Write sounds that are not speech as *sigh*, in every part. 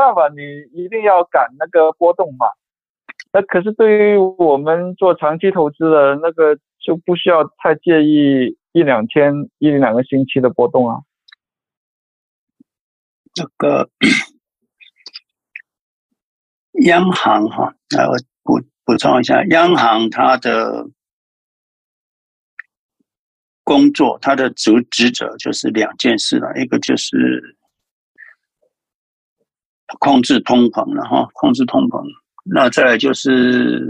办法，你一定要赶那个波动嘛。那可是对于我们做长期投资的那个就不需要太介意一两天、一两个星期的波动啊。这个 *coughs* 央行哈，来我补补充一下，央行它的工作，它的职职责就是两件事了，一个就是控制通膨了哈，控制通膨。那再来就是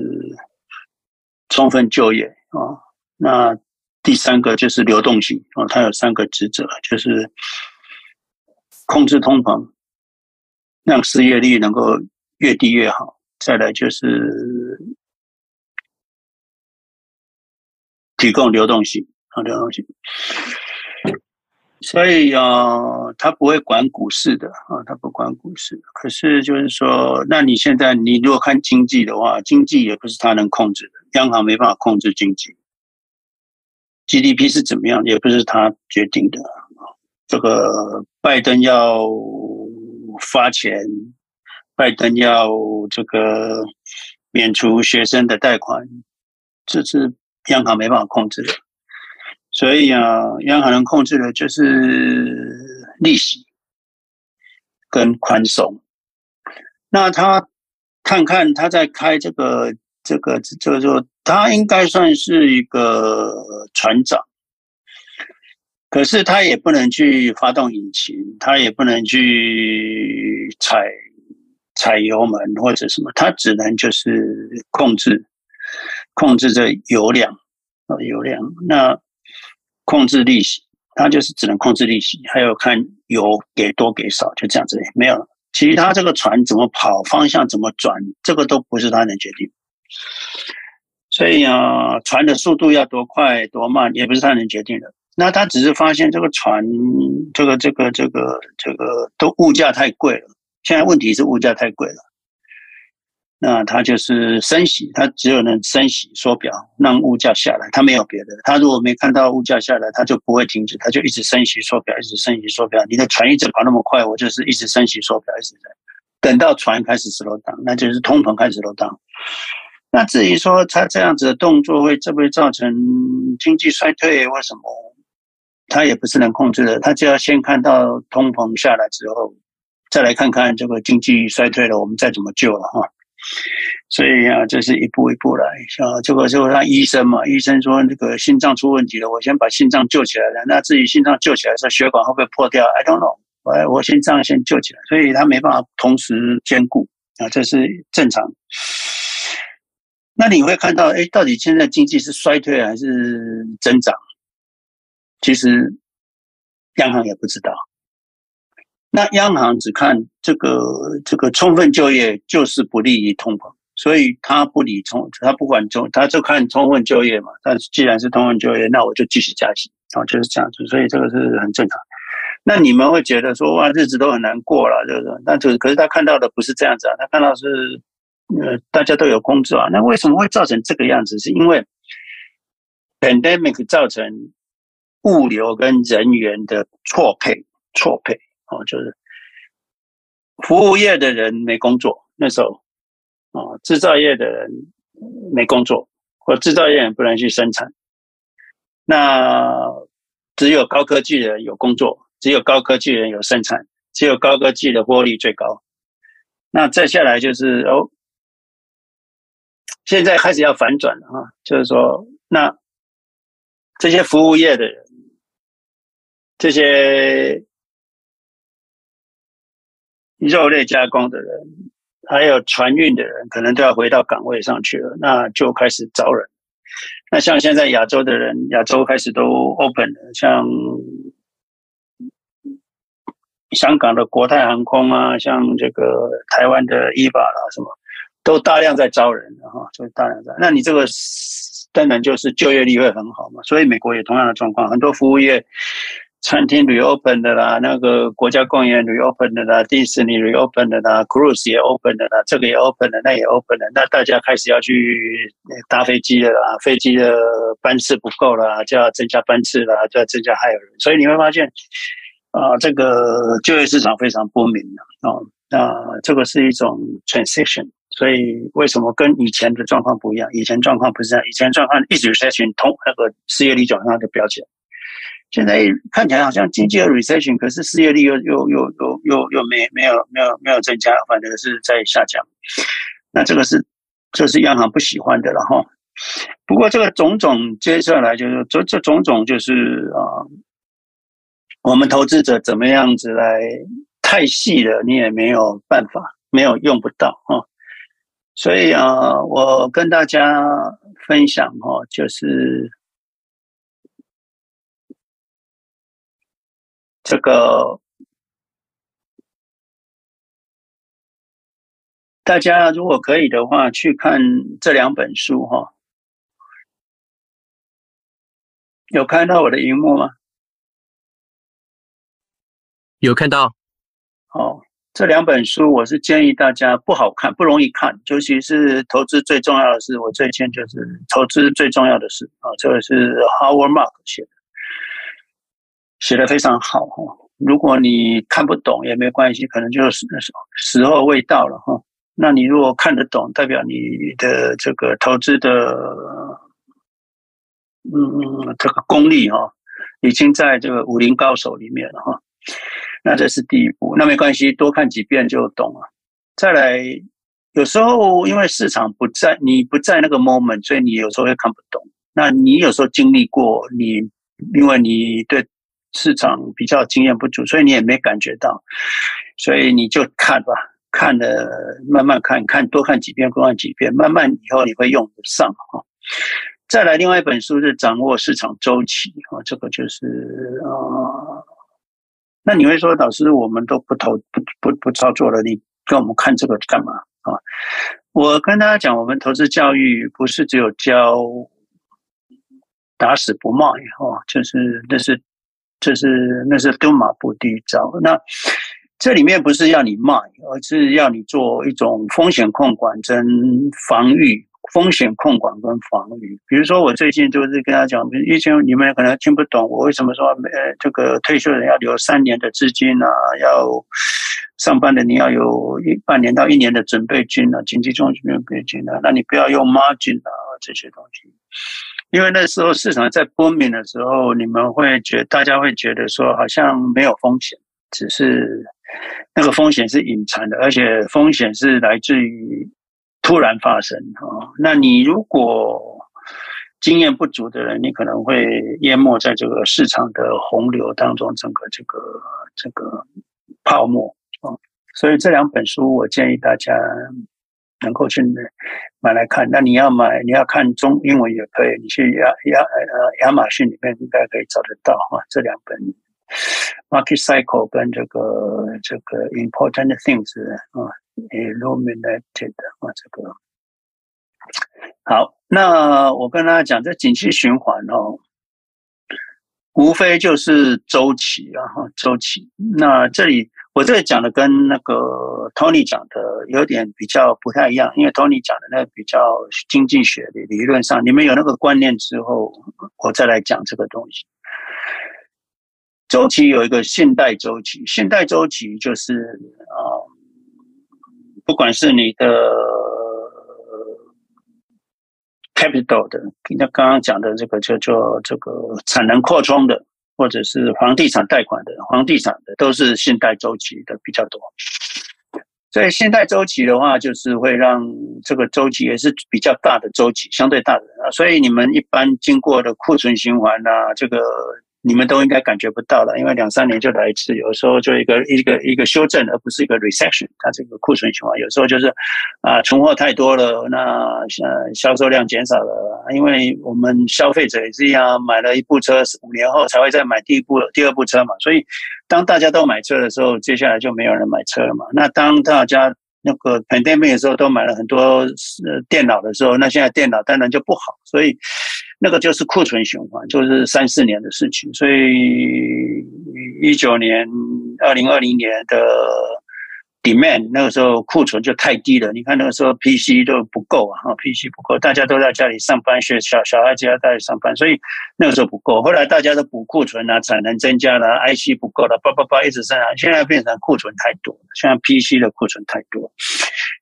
充分就业啊，那第三个就是流动性啊，它有三个职责，就是控制通膨，让失业率能够越低越好。再来就是提供流动性啊，流动性。所以啊，他不会管股市的啊，他不管股市。可是就是说，那你现在你如果看经济的话，经济也不是他能控制的，央行没办法控制经济。GDP 是怎么样，也不是他决定的。这个拜登要发钱，拜登要这个免除学生的贷款，这是央行没办法控制的。所以啊，央行能控制的就是利息跟宽松。那他看看他在开这个这个这个说，他应该算是一个船长，可是他也不能去发动引擎，他也不能去踩踩油门或者什么，他只能就是控制控制这油量啊油量那。控制利息，他就是只能控制利息，还有看油给多给少，就这样子，没有了。其他这个船怎么跑，方向怎么转，这个都不是他能决定。所以啊，船的速度要多快多慢，也不是他能决定的。那他只是发现这个船，这个这个这个这个都物价太贵了。现在问题是物价太贵了。那他就是升息，他只有能升息缩表，让物价下来，他没有别的。他如果没看到物价下来，他就不会停止，他就一直升息缩表，一直升息缩表。你的船一直跑那么快，我就是一直升息缩表，一直在等到船开始 slow down，那就是通膨开始 slow down。那至于说他这样子的动作会不会造成经济衰退？为什么？他也不是能控制的，他就要先看到通膨下来之后，再来看看这个经济衰退了，我们再怎么救了哈。所以啊，这是一步一步来。啊，这个就让医生嘛，医生说这个心脏出问题了，我先把心脏救起来了。那至于心脏救起来，的时候血管会不会破掉？I don't know。我我心脏先救起来，所以他没办法同时兼顾啊，这是正常。那你会看到，哎，到底现在经济是衰退还是增长？其实央行也不知道。那央行只看这个这个充分就业就是不利于通膨，所以他不理充，他不管充，他就看充分就业嘛。但是既然是充分就业，那我就继续加息，啊，就是这样子。所以这个是很正常。那你们会觉得说哇，日子都很难过了，就是？那就是可是他看到的不是这样子啊，他看到是呃大家都有工作啊。那为什么会造成这个样子？是因为 pandemic 造成物流跟人员的错配，错配。哦，就是服务业的人没工作，那时候，啊，制造业的人没工作，或制造业也不能去生产，那只有高科技的人有工作，只有高科技人有生产，只有高科技的获利最高。那再下来就是哦，现在开始要反转了啊，就是说，那这些服务业的人，这些。肉类加工的人，还有船运的人，可能都要回到岗位上去了，那就开始招人。那像现在亚洲的人，亚洲开始都 open 了，像香港的国泰航空啊，像这个台湾的 EVA 啦，什么都大量在招人哈，就大量在。那你这个当然就是就业率会很好嘛，所以美国也同样的状况，很多服务业。餐厅 reopen 的啦，那个国家公园 reopen 的啦，迪士尼 reopen 的啦，cruise 也 open 的啦，这个也 open 的，那也 open 的，那大家开始要去搭飞机的啦，飞机的班次不够了，就要增加班次了，就要增加还有人，所以你会发现，啊，这个就业市场非常不明了啊。那这个是一种 transition，所以为什么跟以前的状况不一样？以前状况不是这样，以前状况一直 recession，通那个失业率就往上就飙起来。现在看起来好像经济有 recession，可是失业率又又又又又又没没有没有没有增加，反正是在下降。那这个是这是央行不喜欢的了哈。不过这个种种接下来就是这这种种就是啊，我们投资者怎么样子来？太细了，你也没有办法，没有用不到啊。所以啊，我跟大家分享哈，就是这个，大家如果可以的话，去看这两本书哈。有看到我的荧幕吗？有看到。哦，这两本书我是建议大家不好看，不容易看，尤其是投资最重要的是，我最近就是投资最重要的是啊，这个是 Howard Marks 写的，写的非常好哈。如果你看不懂也没关系，可能就是时候未到了哈。那你如果看得懂，代表你的这个投资的嗯嗯这个功力哈，已经在这个武林高手里面了哈。那这是第一步，那没关系，多看几遍就懂了。再来，有时候因为市场不在，你不在那个 moment，所以你有时候会看不懂。那你有时候经历过，你因为你对市场比较经验不足，所以你也没感觉到，所以你就看吧，看了慢慢看，看多看几遍，多看几遍，慢慢以后你会用得上哈。再来，另外一本书是掌握市场周期啊，这个就是啊。那你会说，老师，我们都不投不不不操作了，你跟我们看这个干嘛啊？我跟大家讲，我们投资教育不是只有教打死不卖哦，就是那是这是那是蹲马步第一招。那这里面不是要你卖，而是要你做一种风险控管跟防御。风险控管跟防御，比如说我最近就是跟他讲，以前你们可能听不懂我为什么说，呃，这个退休人要留三年的资金啊，要上班的你要有一半年到一年的准备金啊，紧急中准备金啊，那你不要用 margin 啊这些东西，因为那时候市场在波明的时候，你们会觉大家会觉得说好像没有风险，只是那个风险是隐藏的，而且风险是来自于。突然发生哈，那你如果经验不足的人，你可能会淹没在这个市场的洪流当中，整个这个这个泡沫啊。所以这两本书，我建议大家能够去买来看。那你要买，你要看中英文也可以，你去亚亚呃亚马逊里面应该可以找得到哈。这两本 Market Cycle 跟这个这个 Important Things 啊。Illuminated 啊，这个好。那我跟大家讲，这景气循环哦，无非就是周期啊，哈，周期。那这里我这里讲的跟那个 Tony 讲的有点比较不太一样，因为 Tony 讲的那个比较经济学的理论上，你们有那个观念之后，我再来讲这个东西。周期有一个信贷周期，信贷周期就是啊。不管是你的 capital 的，那刚刚讲的这个叫做这个产能扩充的，或者是房地产贷款的，房地产的都是信贷周期的比较多。所以信贷周期的话，就是会让这个周期也是比较大的周期，相对大的啊。所以你们一般经过的库存循环啊，这个。你们都应该感觉不到了，因为两三年就来一次，有时候就一个一个一个修正，而不是一个 recession。它这个库存循环有时候就是啊，存货太多了，那呃销售量减少了，因为我们消费者也是一样，买了一部车，五年后才会再买第一部、第二部车嘛。所以当大家都买车的时候，接下来就没有人买车了嘛。那当大家那个 pandemic 的时候都买了很多呃电脑的时候，那现在电脑当然就不好，所以。那个就是库存循环，就是三四年的事情。所以一九年、二零二零年的 demand 那个时候库存就太低了，你看那个时候 PC 都不够啊，，PC 不够，大家都在家里上班，学小小孩子要在上班，所以那个时候不够。后来大家都补库存啊，产能增加了，IC 不够了，叭叭叭一直上来，现在变成库存太多了，现在 PC 的库存太多，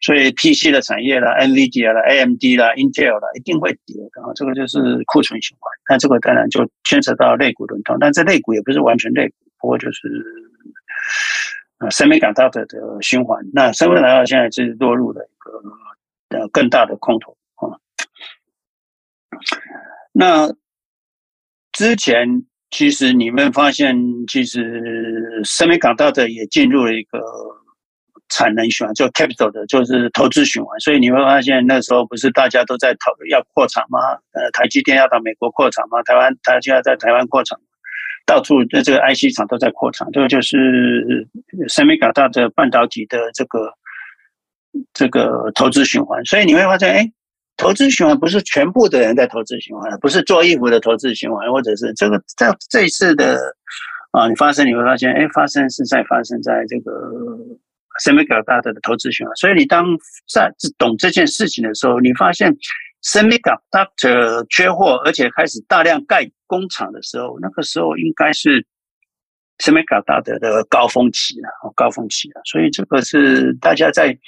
所以 PC 的产业啦，NVIDIA 啦，AMD 啦，Intel 啦，一定会跌的啊，这个就是库存循环。那这个当然就牵扯到类股轮动，但这类股也不是完全类股，不过就是。啊，Semiconductor 的循环，那 Semiconductor 现在是落入了一个呃更大的空头啊。那之前其实你们发现，其实 Semiconductor 也进入了一个产能循环，就 Capital 的，就是投资循环。所以你会发现，那时候不是大家都在讨论要扩产吗？呃，台积电要到美国扩产吗？台湾台积电在台湾扩厂。到处的这个 IC 厂都在扩厂，这个就是 Semiconductor 的半导体的这个这个投资循环。所以你会发现，哎，投资循环不是全部的人在投资循环，不是做衣服的投资循环，或者是这个在这一次的啊，你发生你会发现，哎，发生是在发生在这个 Semiconductor 的投资循环。所以你当在懂这件事情的时候，你发现。Semiconductor 缺货，而且开始大量盖工厂的时候，那个时候应该是 s e m i c o n d u t 的高峰期了，高峰期了。所以这个是大家在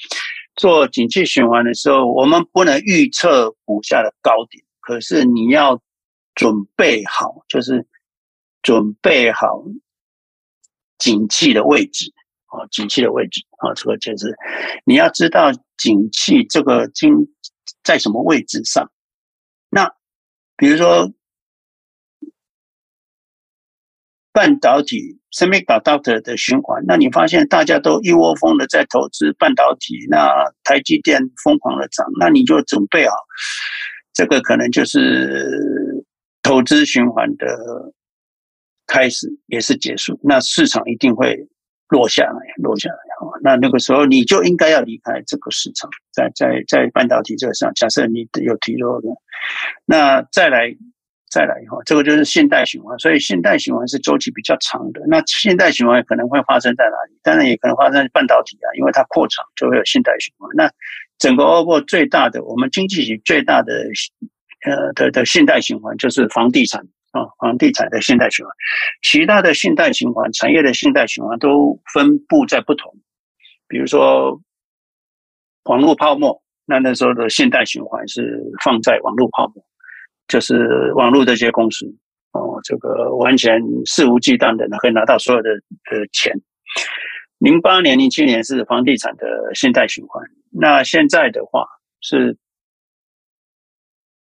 做景气循环的时候，我们不能预测股价的高点，可是你要准备好，就是准备好景气的位置啊，景气的位置啊，这个就是你要知道景气这个经。在什么位置上？那比如说半导体 （semiconductor） 的循环，那你发现大家都一窝蜂的在投资半导体，那台积电疯狂的涨，那你就准备好，这个可能就是投资循环的开始，也是结束。那市场一定会。落下来，落下来啊！那那个时候你就应该要离开这个市场，在在在半导体这个上，假设你有提落的，那再来再来以后，这个就是现代循环。所以现代循环是周期比较长的。那现代循环可能会发生在哪里？当然也可能发生在半导体啊，因为它扩厂就会有现代循环。那整个欧洲最大的，我们经济体最大的呃的的现代循环就是房地产。啊，房地产的现代循环，其他的现代循环产业的现代循环都分布在不同，比如说网络泡沫，那那时候的现代循环是放在网络泡沫，就是网络这些公司哦，这个完全肆无忌惮的可以拿到所有的的钱。零八年、零七年是房地产的信贷循环，那现在的话是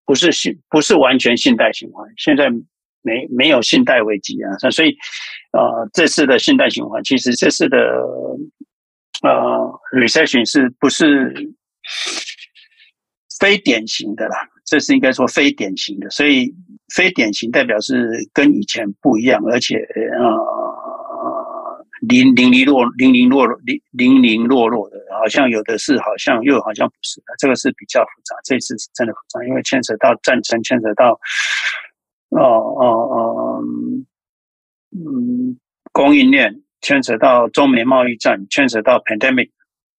不是信不是完全信贷循环？现在。没没有信贷危机啊，所以，呃，这次的信贷循环，其实这次的呃 recession 是不是非典型的啦？这是应该说非典型的，所以非典型代表是跟以前不一样，而且呃零零零落零零落零零零落落的，好像有的是，好像又好像不是，这个是比较复杂。这次是真的复杂，因为牵扯到战争，牵扯到。哦哦哦，嗯，供应链牵扯到中美贸易战，牵扯到 pandemic，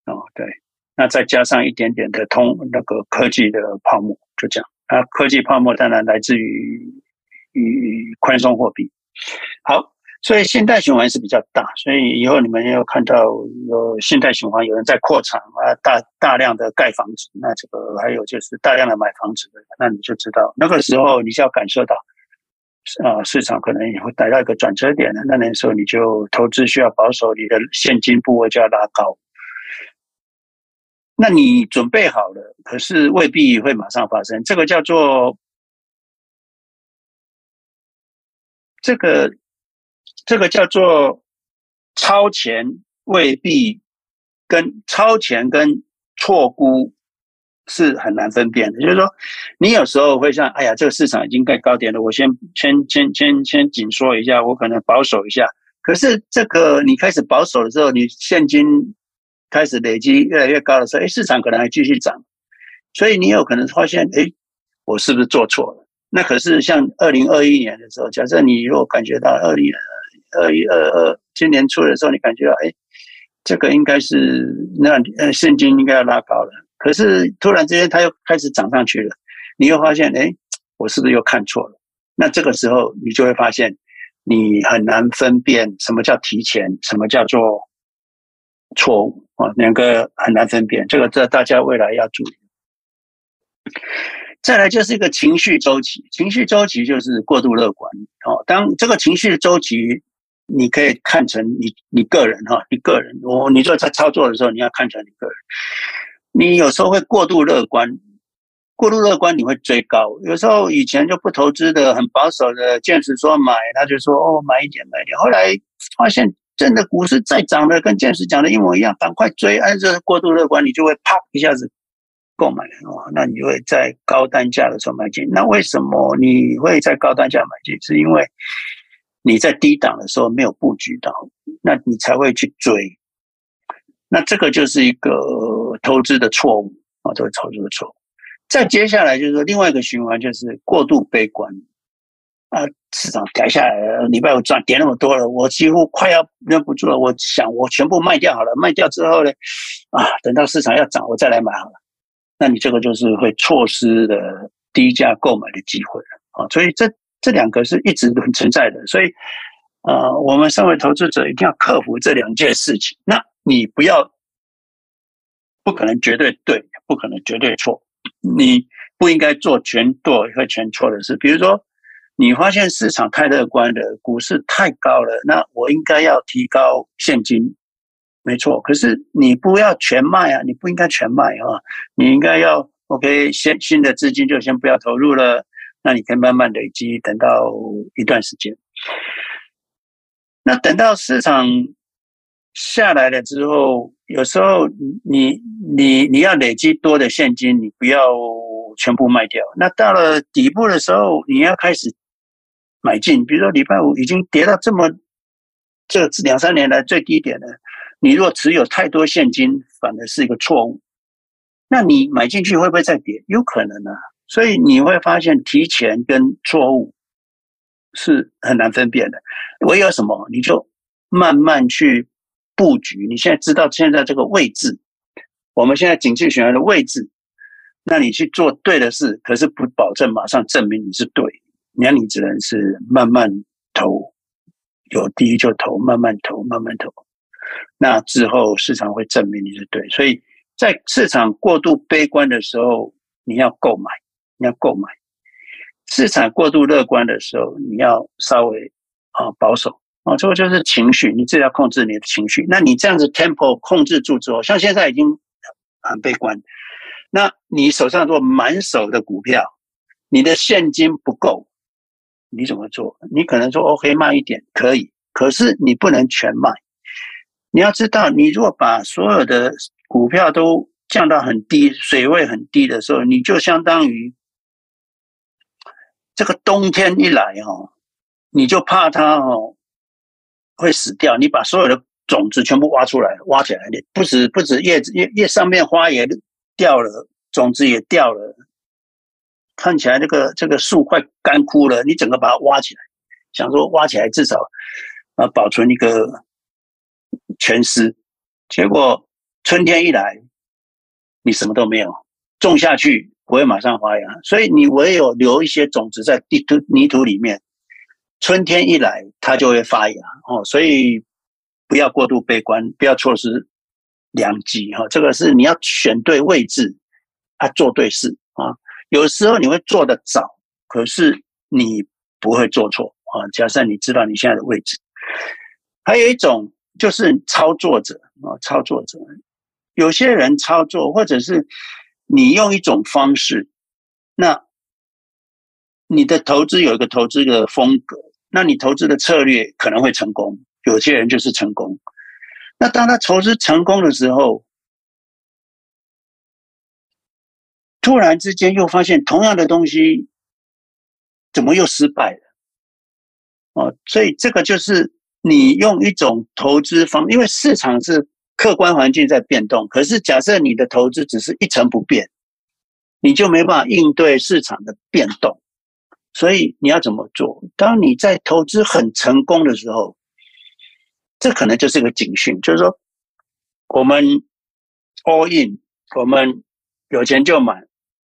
哦，对，那再加上一点点的通那个科技的泡沫，就这样。啊，科技泡沫当然来自于于宽松货币。好，所以信贷循环是比较大，所以以后你们要看到有现代循环，有人在扩产啊，大大量的盖房子，那这个还有就是大量的买房子的，那你就知道那个时候你就要感受到。啊，市场可能也会达到一个转折点的，那那时候你就投资需要保守，你的现金部位就要拉高。那你准备好了，可是未必会马上发生。这个叫做这个这个叫做超前，未必跟超前跟错估。是很难分辨的，就是说，你有时候会像，哎呀，这个市场已经盖高点了，我先先先先先紧缩一下，我可能保守一下。可是这个你开始保守的时候，你现金开始累积越来越高的时候，哎，市场可能还继续涨，所以你有可能发现，哎，我是不是做错了？那可是像二零二一年的时候，假设你如果感觉到二零二一二二今年初的时候，你感觉到，哎。这个应该是那呃现金应该要拉高了。可是突然之间它又开始涨上去了，你又发现，哎，我是不是又看错了？那这个时候你就会发现，你很难分辨什么叫提前，什么叫做错误啊，两个很难分辨。这个这大家未来要注意。再来就是一个情绪周期，情绪周期就是过度乐观哦。当这个情绪的周期，你可以看成你你个人哈，你个人，我你做在操作的时候，你要看成你个人。你有时候会过度乐观，过度乐观你会追高。有时候以前就不投资的很保守的，坚持说买，他就说哦买一点买一点。后来发现真的股市再涨的跟见识讲的一模一样，赶快追。按这过度乐观，你就会啪一下子。购买哦，那你会在高单价的时候买进。那为什么你会在高单价买进？是因为你在低档的时候没有布局到，那你才会去追。那这个就是一个投资的错误啊，这个投资的错误。再接下来就是说另外一个循环，就是过度悲观啊，市场跌下来了，礼拜五赚跌那么多了，我几乎快要忍不住了。我想我全部卖掉好了，卖掉之后呢，啊，等到市场要涨，我再来买好了。那你这个就是会错失的低价购买的机会了啊！所以这这两个是一直都存在的，所以呃，我们身为投资者一定要克服这两件事情。那你不要，不可能绝对对，不可能绝对错，你不应该做全对和全错的事。比如说，你发现市场太乐观了，股市太高了，那我应该要提高现金。没错，可是你不要全卖啊！你不应该全卖啊！你应该要 OK，先新的资金就先不要投入了，那你可以慢慢累积，等到一段时间。那等到市场下来了之后，有时候你你你要累积多的现金，你不要全部卖掉。那到了底部的时候，你要开始买进。比如说礼拜五已经跌到这么这两三年来最低点了。你若持有太多现金，反而是一个错误。那你买进去会不会再跌？有可能啊。所以你会发现提前跟错误是很难分辨的。唯有什么，你就慢慢去布局。你现在知道现在这个位置，我们现在景气选择的位置，那你去做对的事，可是不保证马上证明你是对。那你只能是慢慢投，有第一就投，慢慢投，慢慢投。那之后市场会证明你是对，所以在市场过度悲观的时候，你要购买，你要购买；市场过度乐观的时候，你要稍微啊保守啊。这个就是情绪，你自己要控制你的情绪。那你这样子 tempo 控制住之后，像现在已经很悲观，那你手上做满手的股票，你的现金不够，你怎么做？你可能说 OK 慢一点可以，可是你不能全卖。你要知道，你如果把所有的股票都降到很低，水位很低的时候，你就相当于这个冬天一来哦，你就怕它哦会死掉。你把所有的种子全部挖出来，挖起来，你不止不止叶子叶叶上面花也掉了，种子也掉了，看起来这个这个树快干枯了。你整个把它挖起来，想说挖起来至少啊保存一个。全尸，结果春天一来，你什么都没有，种下去不会马上发芽，所以你唯有留一些种子在地土泥土里面，春天一来它就会发芽哦。所以不要过度悲观，不要错失良机哈。这个是你要选对位置，啊，做对事啊。有时候你会做得早，可是你不会做错啊。假设你知道你现在的位置，还有一种。就是操作者啊，操作者，有些人操作，或者是你用一种方式，那你的投资有一个投资的风格，那你投资的策略可能会成功。有些人就是成功，那当他投资成功的时候，突然之间又发现同样的东西怎么又失败了？哦，所以这个就是。你用一种投资方，因为市场是客观环境在变动，可是假设你的投资只是一成不变，你就没办法应对市场的变动。所以你要怎么做？当你在投资很成功的时候，这可能就是个警讯，就是说我们 all in，我们有钱就买，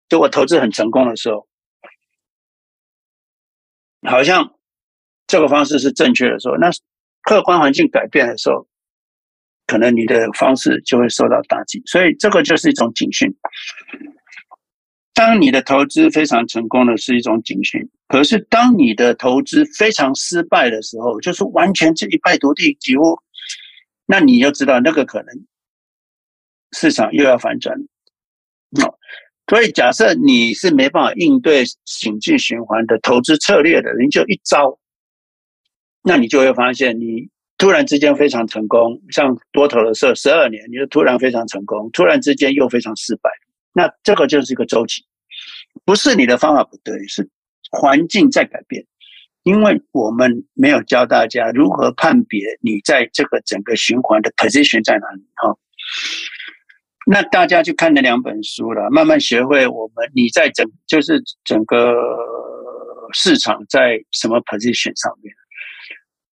结果投资很成功的时候，好像这个方式是正确的时候，那客观环境改变的时候，可能你的方式就会受到打击。所以这个就是一种警讯。当你的投资非常成功的是一种警讯，可是当你的投资非常失败的时候，就是完全是一败涂地，几乎，那你就知道那个可能市场又要反转。所以假设你是没办法应对景气循环的投资策略的，你就一招，那你就会发现你突然之间非常成功，像多头的时候十二年，你就突然非常成功，突然之间又非常失败。那这个就是一个周期，不是你的方法不对，是环境在改变。因为我们没有教大家如何判别你在这个整个循环的 position 在哪里哈。那大家就看那两本书了，慢慢学会我们你在整就是整个市场在什么 position 上面。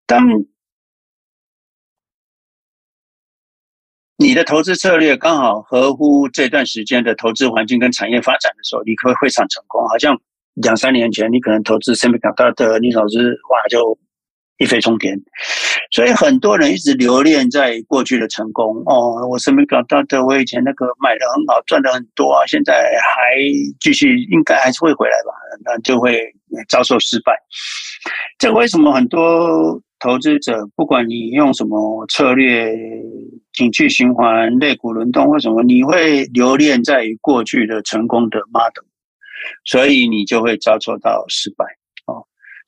当你的投资策略刚好合乎这段时间的投资环境跟产业发展的时候，你可会非常成功。好像两三年前，你可能投资 semiconductor，你投资哇就一飞冲天。所以很多人一直留恋在过去的成功哦，我身边搞到的我以前那个买的很好，赚的很多啊，现在还继续，应该还是会回来吧？那就会遭受失败。这为什么很多？投资者，不管你用什么策略，景气循环、类股轮动，为什么你会留恋在于过去的成功的 model，所以你就会遭受到失败。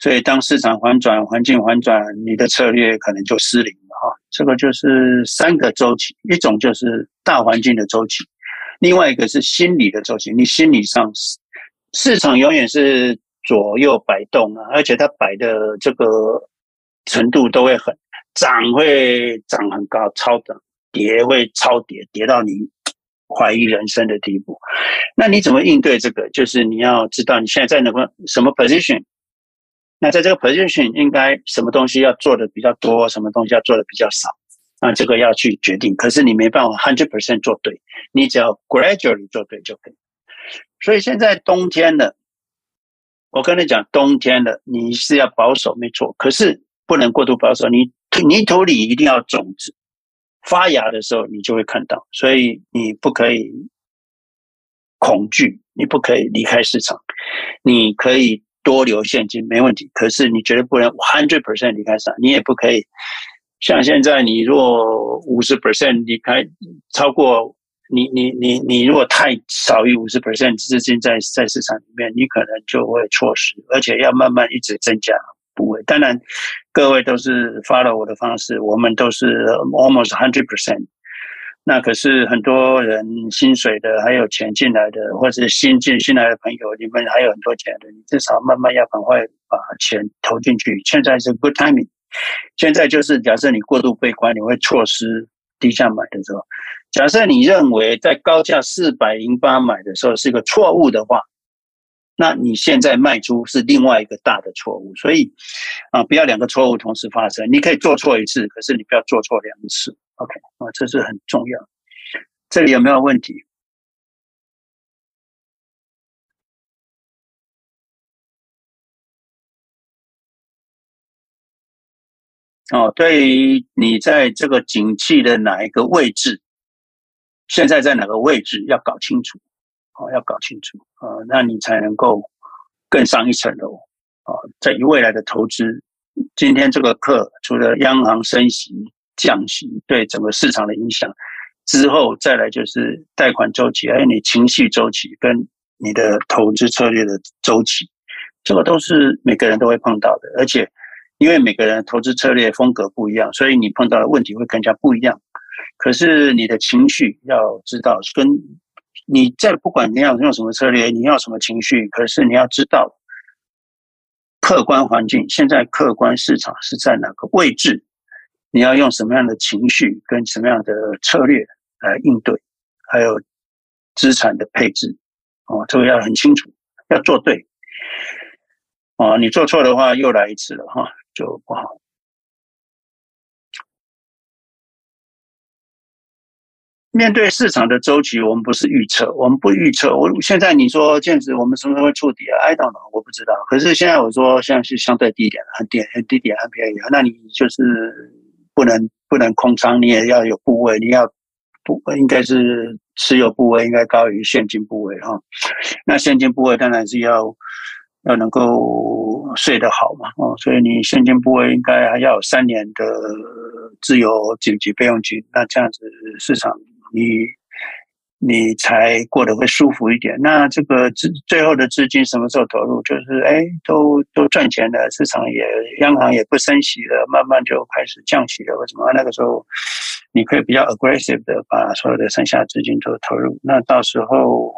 所以当市场反转、环境反转，你的策略可能就失灵了哈。这个就是三个周期，一种就是大环境的周期，另外一个是心理的周期。你心理上市市场永远是左右摆动啊，而且它摆的这个。程度都会很涨，会涨很高，超涨；跌会超跌，跌到你怀疑人生的地步。那你怎么应对这个？就是你要知道你现在在哪个什么 position。那在这个 position 应该什么东西要做的比较多，什么东西要做的比较少？那这个要去决定。可是你没办法 hundred percent 做对，你只要 gradually 做对就可以。所以现在冬天了，我跟你讲，冬天了，你是要保守没错，可是。不能过度保守，你泥土里一定要种子发芽的时候，你就会看到。所以你不可以恐惧，你不可以离开市场，你可以多留现金没问题。可是你绝对不能 hundred percent 离开市场，你也不可以像现在，你若五十 percent 离开，超过你你你你如果太少于五十 percent 资金在在市场里面，你可能就会错失，而且要慢慢一直增加。部位，当然，各位都是 follow 我的方式，我们都是 almost hundred percent。那可是很多人薪水的，还有钱进来的，或者是新进新来的朋友，你们还有很多钱的，你至少慢慢要赶快把钱投进去。现在是 good timing，现在就是假设你过度悲观，你会错失低价买的时候。假设你认为在高价四百零八买的时候是一个错误的话。那你现在卖出是另外一个大的错误，所以啊，不要两个错误同时发生。你可以做错一次，可是你不要做错两次。OK 啊，这是很重要。这里有没有问题？哦，对于你在这个景气的哪一个位置，现在在哪个位置，要搞清楚。哦，要搞清楚啊，那你才能够更上一层楼啊！在于未来的投资，今天这个课除了央行升息、降息对整个市场的影响之后，再来就是贷款周期，还有你情绪周期跟你的投资策略的周期，这个都是每个人都会碰到的。而且，因为每个人投资策略风格不一样，所以你碰到的问题会更加不一样。可是你的情绪要知道跟。你在不管你要用什么策略，你要什么情绪，可是你要知道客观环境，现在客观市场是在哪个位置，你要用什么样的情绪跟什么样的策略来应对，还有资产的配置，哦，这个要很清楚，要做对，哦，你做错的话又来一次了哈，就不好。面对市场的周期，我们不是预测，我们不预测。我现在你说这样子，我们什么时候会触底啊？I don't know，我不知道。可是现在我说，现在是相对低点，很低很低点，很便宜。那你就是不能不能空仓，你也要有部位，你要不应该是持有部位应该高于现金部位哈。那现金部位当然是要要能够睡得好嘛，哦，所以你现金部位应该还要有三年的自由紧急备用金，那这样子市场。你你才过得会舒服一点。那这个资最后的资金什么时候投入？就是哎，都都赚钱了，市场也央行也不升息了，慢慢就开始降息了。为什么？那个时候你可以比较 aggressive 的把所有的剩下资金都投入。那到时候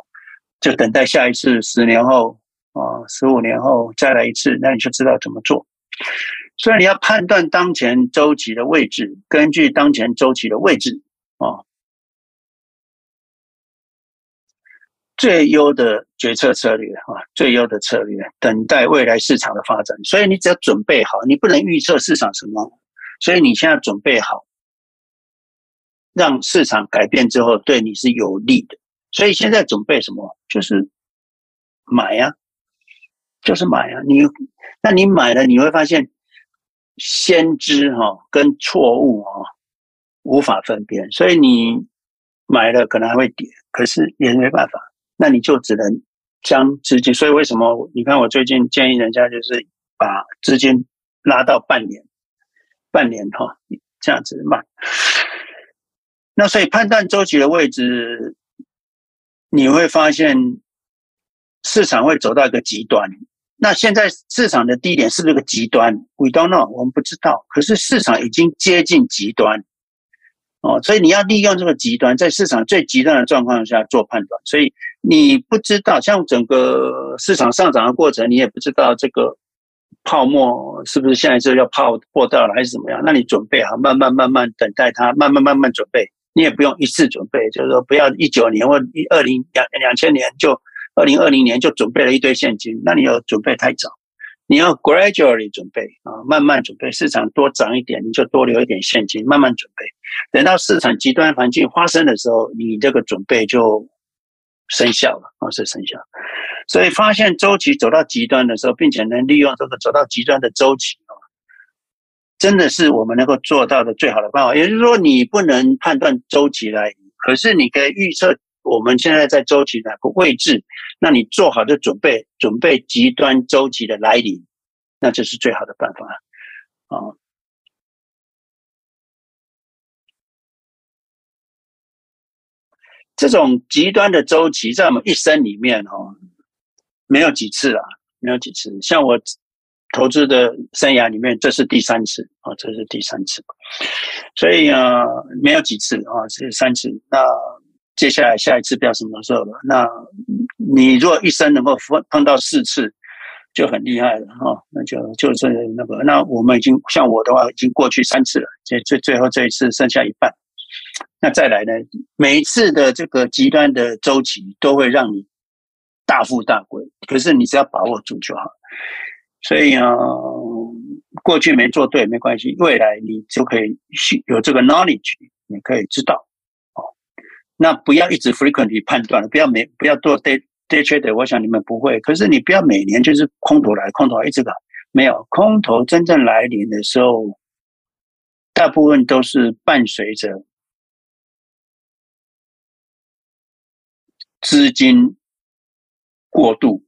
就等待下一次十年后啊，十五年后再来一次，那你就知道怎么做。所以你要判断当前周期的位置，根据当前周期的位置啊。最优的决策策略啊，最优的策略，等待未来市场的发展。所以你只要准备好，你不能预测市场什么，所以你现在准备好，让市场改变之后对你是有利的。所以现在准备什么？就是买呀，就是买呀。你那你买了，你会发现先知哈跟错误哈无法分辨，所以你买了可能还会跌，可是也没办法。那你就只能将资金，所以为什么你看我最近建议人家就是把资金拉到半年，半年哈这样子卖。那所以判断周期的位置，你会发现市场会走到一个极端。那现在市场的低点是不是个极端？We don't know，我们不知道。可是市场已经接近极端。哦，所以你要利用这个极端，在市场最极端的状况下做判断。所以你不知道，像整个市场上涨的过程，你也不知道这个泡沫是不是现在就要泡破掉了，还是怎么样？那你准备好，慢慢慢慢等待它，慢慢慢慢准备。你也不用一次准备，就是说不要一九年或一二零两两千年就二零二零年就准备了一堆现金，那你要准备太早。你要 gradually 准备啊，慢慢准备。市场多涨一点，你就多留一点现金，慢慢准备。等到市场极端环境发生的时候，你这个准备就生效了啊，是生效。所以发现周期走到极端的时候，并且能利用这个走到极端的周期啊，真的是我们能够做到的最好的办法。也就是说，你不能判断周期来，可是你可以预测。我们现在在周期哪个位置？那你做好的准备，准备极端周期的来临，那就是最好的办法啊！这种极端的周期在我们一生里面哦，没有几次啊，没有几次。像我投资的生涯里面，这是第三次啊，这是第三次。所以啊，没有几次啊，这是三次。那接下来下一次不知道什么时候了。那你如果一生能够碰碰到四次，就很厉害了哈。那就就是那个，那我们已经像我的话，已经过去三次了。这最最后这一次剩下一半。那再来呢？每一次的这个极端的周期都会让你大富大贵，可是你只要把握住就好。所以啊，过去没做对没关系，未来你就可以有这个 knowledge，你可以知道。哦那不要一直 frequently 判断了，不要每不要做 day day trade，我想你们不会。可是你不要每年就是空头来空头一直搞，没有空头真正来临的时候，大部分都是伴随着资金过度，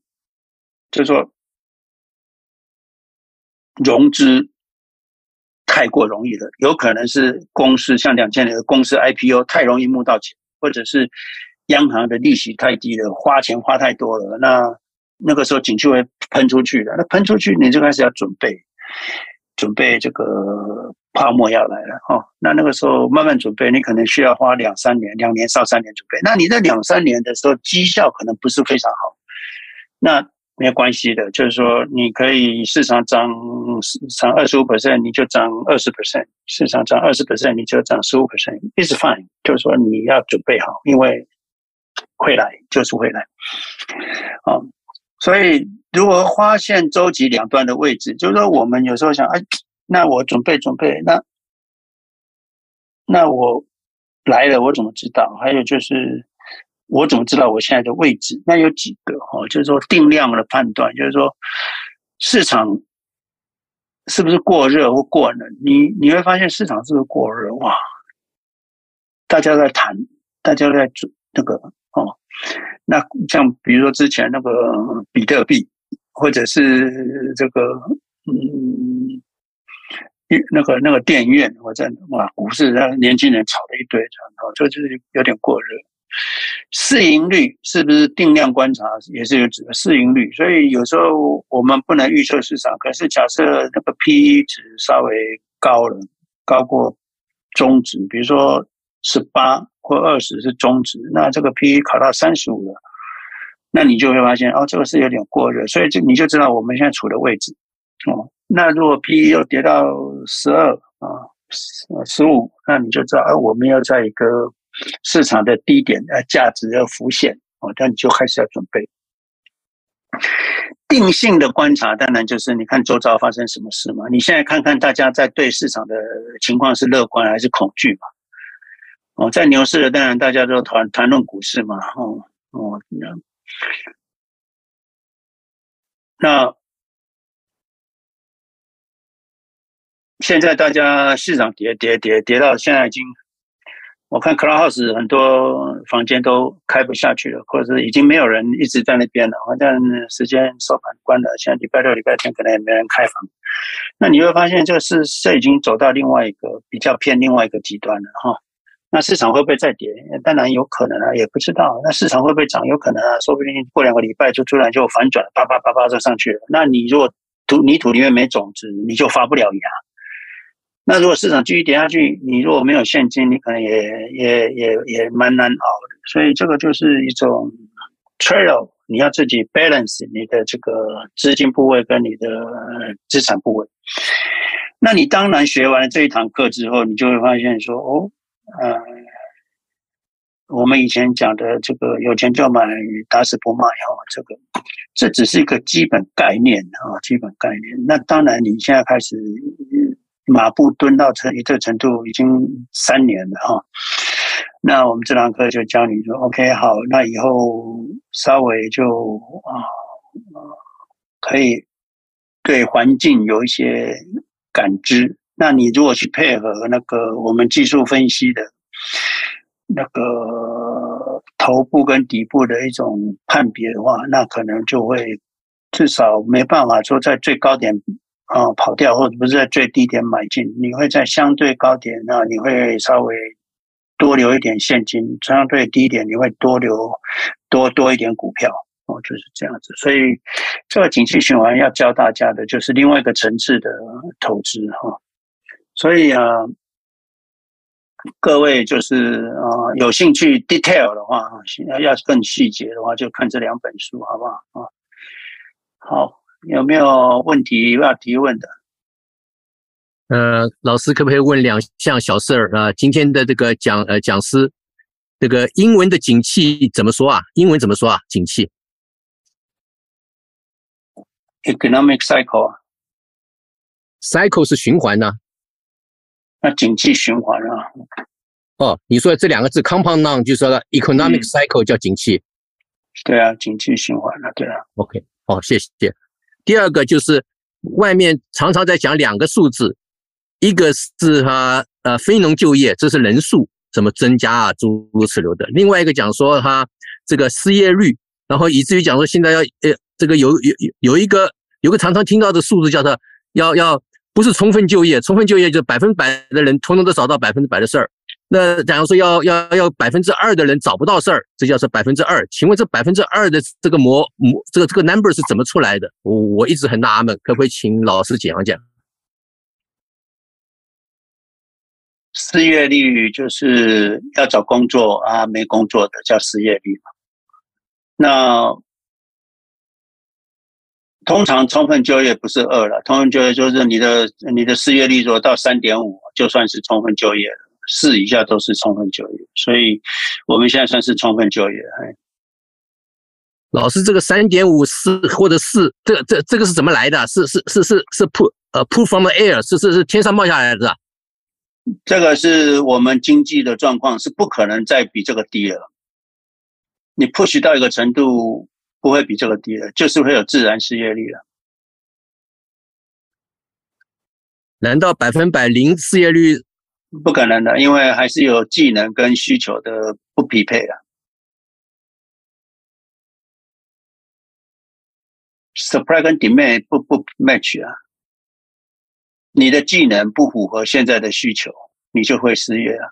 就是说融资太过容易了，有可能是公司像两千年的公司 IPO 太容易募到钱。或者是央行的利息太低了，花钱花太多了，那那个时候景气会喷出去的。那喷出去，你就开始要准备，准备这个泡沫要来了哦。那那个时候慢慢准备，你可能需要花两三年，两年到三年准备。那你这两三年的时候，绩效可能不是非常好，那没有关系的，就是说你可以市场涨涨二十五 percent，你就涨二十 percent；市场涨二十 percent，你就涨十五 percent，is fine。就是说你要准备好，因为会来就是会来。啊，所以如果发现周期两端的位置，就是说我们有时候想，哎，那我准备准备，那那我来了，我怎么知道？还有就是，我怎么知道我现在的位置？那有几个哦，就是说定量的判断，就是说市场是不是过热或过冷？你你会发现市场是不是过热？哇，大家在谈，大家在做那个。那像比如说之前那个比特币，或者是这个嗯。那个那个电影院，我在哇，股市让年轻人炒了一堆，然后这就是有点过热。市盈率是不是定量观察也是有指的市盈率？所以有时候我们不能预测市场，可是假设那个 PE 值稍微高了，高过中值，比如说十八或二十是中值，那这个 PE 考到三十五了，那你就会发现哦，这个是有点过热，所以就你就知道我们现在处的位置哦。那如果 P/E 又跌到十二啊，十五，那你就知道，啊，我们要在一个市场的低点，呃，价值要浮现，哦，那你就开始要准备。定性的观察，当然就是你看周遭发生什么事嘛。你现在看看大家在对市场的情况是乐观还是恐惧嘛？哦，在牛市的当然大家都谈谈论股市嘛，哦哦，那。现在大家市场跌跌跌跌到现在已经，我看 Clubhouse 很多房间都开不下去了，或者是已经没有人一直在那边了。好像时间收盘关了，现在礼拜六、礼拜天可能也没人开房。那你会发现，这是这已经走到另外一个比较偏另外一个极端了哈。那市场会不会再跌？当然有可能啊，也不知道。那市场会不会涨？有可能啊，说不定过两个礼拜就突然就反转，叭叭叭叭就上去了。那你如果土泥土里面没种子，你就发不了芽。那如果市场继续跌下去，你如果没有现金，你可能也也也也蛮难熬的。所以这个就是一种 trade，你要自己 balance 你的这个资金部位跟你的资产部位。那你当然学完了这一堂课之后，你就会发现说，哦，呃，我们以前讲的这个有钱就买，打死不卖哈，这个这只是一个基本概念啊，基本概念。那当然你现在开始。马步蹲到成一个程度，已经三年了哈。那我们这堂课就教你说，OK，好，那以后稍微就啊，可以对环境有一些感知。那你如果去配合那个我们技术分析的那个头部跟底部的一种判别的话，那可能就会至少没办法说在最高点。啊，跑掉或者不是在最低点买进，你会在相对高点，那你会稍微多留一点现金；相对低点，你会多留多多一点股票。哦，就是这样子。所以这个景气循环要教大家的就是另外一个层次的投资哈。所以啊，各位就是啊，有兴趣 detail 的话，要要更细节的话，就看这两本书，好不好啊？好。有没有问题要提问的？呃，老师可不可以问两项小事儿啊？今天的这个讲呃讲师，这个英文的景气怎么说啊？英文怎么说啊？景气？Economic cycle，cycle 是循环呢、啊？那景气循环啊？哦，你说这两个字 compound noun 就说了 economic cycle 叫景气、嗯？对啊，景气循环了、啊，对啊。OK，好，谢谢。第二个就是外面常常在讲两个数字，一个是哈呃非农就业，这是人数怎么增加啊，诸如此类的；另外一个讲说哈这个失业率，然后以至于讲说现在要呃这个有有有一个有个常常听到的数字叫做要要不是充分就业，充分就业就百分百的人通通都找到百分之百的事儿。那假如说要要要百分之二的人找不到事儿，这叫做百分之二。请问这百分之二的这个模模这个这个 number 是怎么出来的？我我一直很纳闷，可不可以请老师讲讲？失业率就是要找工作啊，没工作的叫失业率嘛。那通常充分就业不是二了，充分就业就是你的你的失业率如果到三点五，就算是充分就业了。四以下都是充分就业，所以我们现在算是充分就业。哎，老师，这个三点五四或者四，这这这个是怎么来的？是是是是是 pull 呃 pull from the air，是是是天上冒下来的？这个是我们经济的状况是不可能再比这个低了。你 push 到一个程度，不会比这个低的，就是会有自然失业率了。难道百分百零失业率？不可能的，因为还是有技能跟需求的不匹配啊。Supply 跟 demand 不不 match 啊。你的技能不符合现在的需求，你就会失业啊。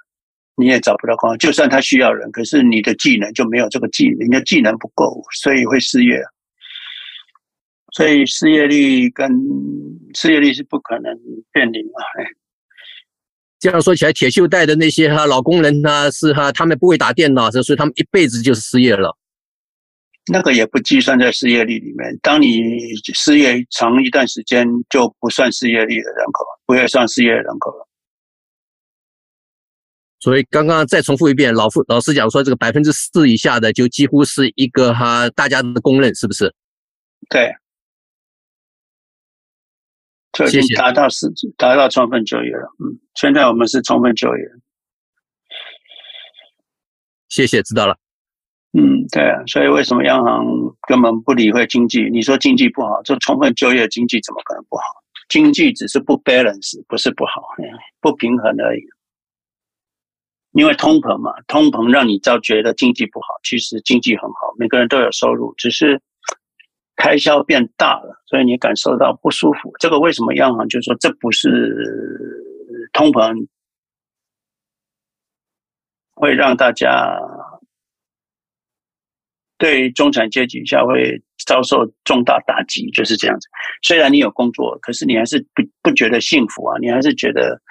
你也找不到工作，就算他需要人，可是你的技能就没有这个技能，你的技能不够，所以会失业。所以失业率跟失业率是不可能变零啊！哎，这样说起来，铁锈带的那些哈老工人呢，是哈他们不会打电脑，所以他们一辈子就是失业了。那个也不计算在失业率里面。当你失业长一段时间，就不算失业率的人口，不会算失业人口了。所以刚刚再重复一遍，老傅老师讲说，这个百分之四以下的就几乎是一个哈大家的公认，是不是？对。就已经达到是达到充分就业了。嗯，现在我们是充分就业。谢谢，知道了。嗯，对啊，所以为什么央行根本不理会经济？你说经济不好，这充分就业经济怎么可能不好？经济只是不 balance，不是不好，不平衡而已。因为通膨嘛，通膨让你照觉得经济不好，其实经济很好，每个人都有收入，只是。开销变大了，所以你感受到不舒服。这个为什么央行就说这不是通膨，会让大家对中产阶级下会遭受重大打击，就是这样子。虽然你有工作，可是你还是不不觉得幸福啊，你还是觉得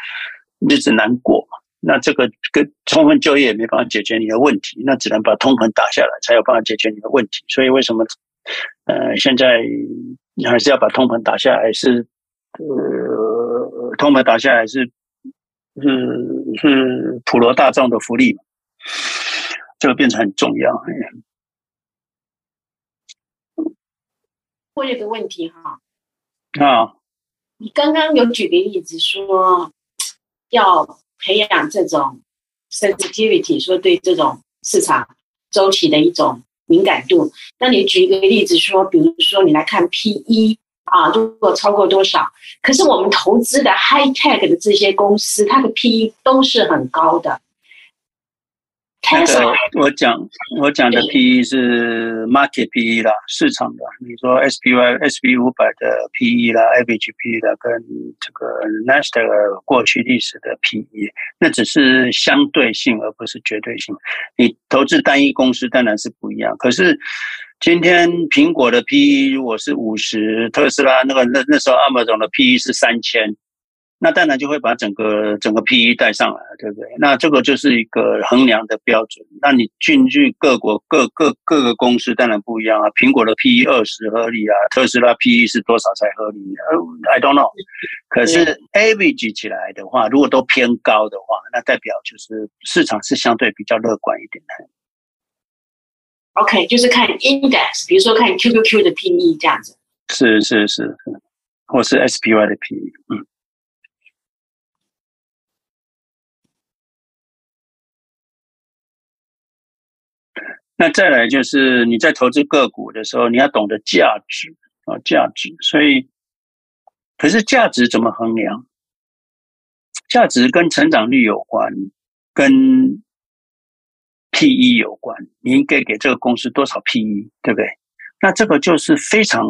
日子难过。那这个跟充分就业也没办法解决你的问题，那只能把通膨打下来，才有办法解决你的问题。所以为什么？呃，现在你还是要把通膨打下来，是呃，通膨打下来是是是普罗大众的福利，这个变成很重要。我有个问题哈，啊，你刚刚有举个例子说要培养这种 sensitivity，说对这种市场周期的一种。敏感度，那你举一个例子说，比如说你来看 PE 啊，如果超过多少？可是我们投资的 high tech 的这些公司，它的 PE 都是很高的。那个我讲我讲的 PE 是 market PE 啦，市场的。你说 SPY SP 五百的 PE 啦，average PE 啦，跟这个 Nasdaq 过去历史的 PE，那只是相对性，而不是绝对性。你投资单一公司当然是不一样。可是今天苹果的 PE 如果是五十，特斯拉那个那那时候 Amazon 的 PE 是三千。那当然就会把整个整个 PE 带上来，对不对？那这个就是一个衡量的标准。那你进去各国各各各个公司当然不一样啊。苹果的 PE 二十合理啊，特斯拉 PE 是多少才合理？I don't know。*laughs* 可是 average 起来的话，如果都偏高的话，那代表就是市场是相对比较乐观一点的。OK，就是看 index，比如说看 QQQ 的 PE 这样子。是是是，或是 SPY 的 PE，嗯。那再来就是你在投资个股的时候，你要懂得价值啊，价值。所以，可是价值怎么衡量？价值跟成长率有关，跟 PE 有关。你应该给这个公司多少 PE，对不对？那这个就是非常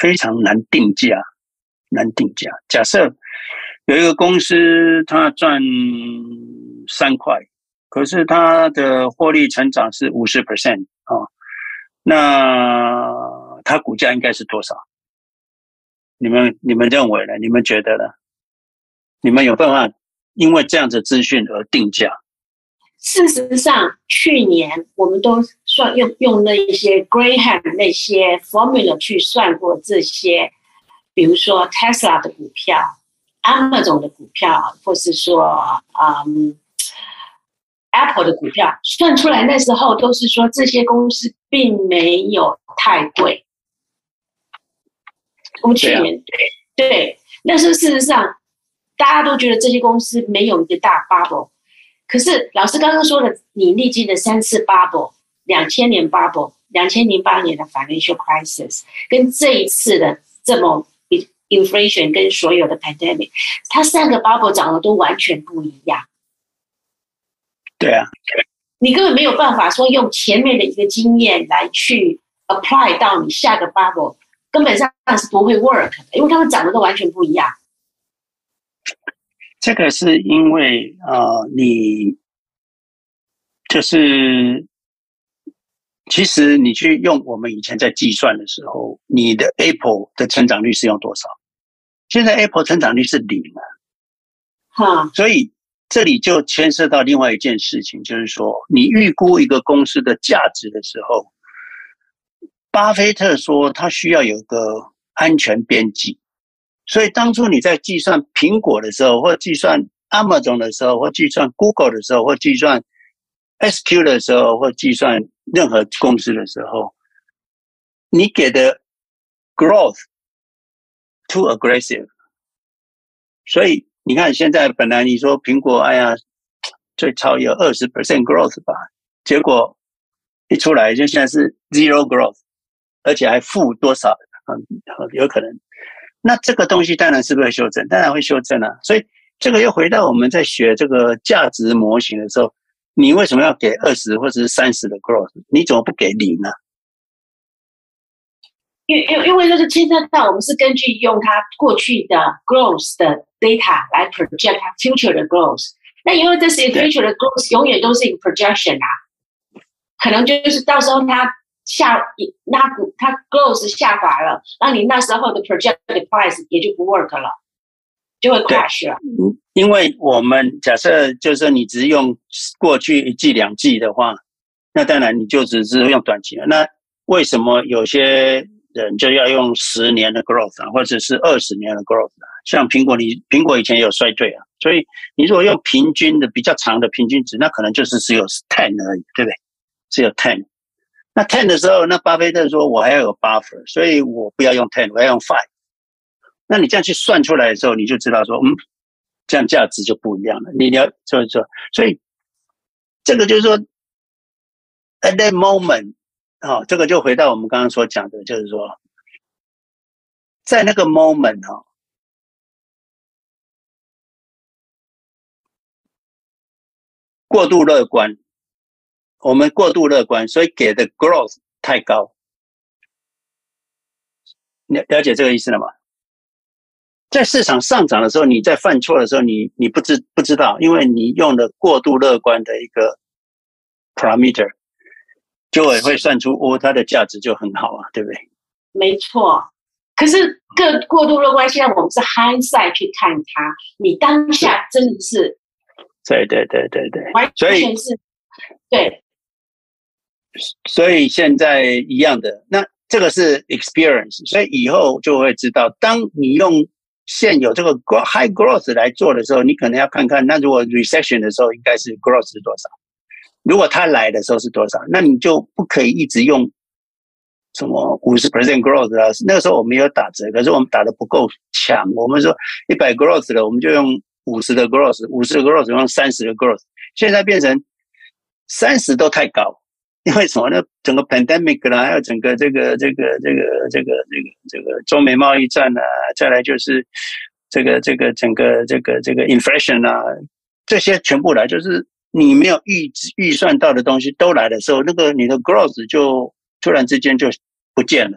非常难定价，难定价。假设有一个公司，它赚三块。可是它的获利成长是五十 percent 啊，那它股价应该是多少？你们你们认为呢？你们觉得呢？你们有办法因为这样子资讯而定价？事实上，去年我们都算用用那一些 Graham 那些 formula 去算过这些，比如说 Tesla 的股票、Amazon 的股票，或是说嗯。Apple 的股票算出来，那时候都是说这些公司并没有太贵。我们去年对，那是事实上大家都觉得这些公司没有一个大 bubble。可是老师刚刚说的，你历经的三次 bubble，两千年 bubble，两千零八年的 financial crisis，跟这一次的这么 inflation 跟所有的 pandemic，它三个 bubble 长得都完全不一样。对啊，你根本没有办法说用前面的一个经验来去 apply 到你下个 bubble，根本上是不会 work 的，因为他们长得都完全不一样。这个是因为呃，你就是其实你去用我们以前在计算的时候，你的 Apple 的成长率是用多少？现在 Apple 成长率是零啊，哈，所以这里就牵涉到另外一件事情，就是说你预估一个公司的价值的时候，巴菲特说他需要有个安全边际。所以当初你在计算苹果的时候，或计算 Amazon 的时候，或计算 Google 的时候，或计算 SQ 的时候，或计算任何公司的时候，你给的 growth too aggressive。所以你看，现在本来你说苹果，哎呀，最超有二十 percent growth 吧，结果一出来就现在是 zero growth，而且还负多少？嗯，有可能。那这个东西当然是不是会修正？当然会修正啊。所以这个又回到我们在学这个价值模型的时候，你为什么要给二十或者是三十的 growth？你怎么不给零呢？因因因为就是牵涉到我们是根据用它过去的 growth 的 data 来 project 它 future 的 growth。那因为这些 future 的 growth 永远都是一个 projection 啊，可能就是到时候它。下那股它 growth 下滑了，那你那时候的 projected price 也就不 work 了，就会 crash 了。因为我们假设就是你只用过去一季两季的话，那当然你就只是用短期了。那为什么有些人就要用十年的 growth 啊，或者是二十年的 growth 啊？像苹果，你苹果以前也有衰退啊，所以你如果用平均的比较长的平均值，那可能就是只有 ten 而已，对不对？只有 ten。那 ten 的时候，那巴菲特说：“我还要有 buffer，所以我不要用 ten，我要用 five。”那你这样去算出来的时候，你就知道说，嗯，这样价值就不一样了。你要就是说，所以这个就是说，at that moment，啊，这个就回到我们刚刚所讲的，就是说，在那个 moment 啊，过度乐观。我们过度乐观，所以给的 growth 太高。了了解这个意思了吗？在市场上涨的时候，你在犯错的时候，你你不知不知道，因为你用了过度乐观的一个 parameter，就会会算出哦，它的价值就很好啊，对不对？没错。可是过过度乐观，现在我们是 hindsight 去看它，你当下真的是，对对对对对，所以是，对。所以现在一样的，那这个是 experience，所以以后就会知道，当你用现有这个 high growth 来做的时候，你可能要看看，那如果 recession 的时候应该是 growth 是多少？如果它来的时候是多少？那你就不可以一直用什么五十 percent growth 啊？那个时候我们有打折，可是我们打的不够强。我们说一百 growth 的，我们就用五十的 growth，五十的 growth 用三十的 growth，现在变成三十都太高。因为什么呢？整个 pandemic 啦，还有整个这个这个这个这个这个这个中美贸易战啊，再来就是这个这个整个这个这个 inflation 啊，这些全部来，就是你没有预预算到的东西都来的时候，那个你的 growth 就突然之间就不见了。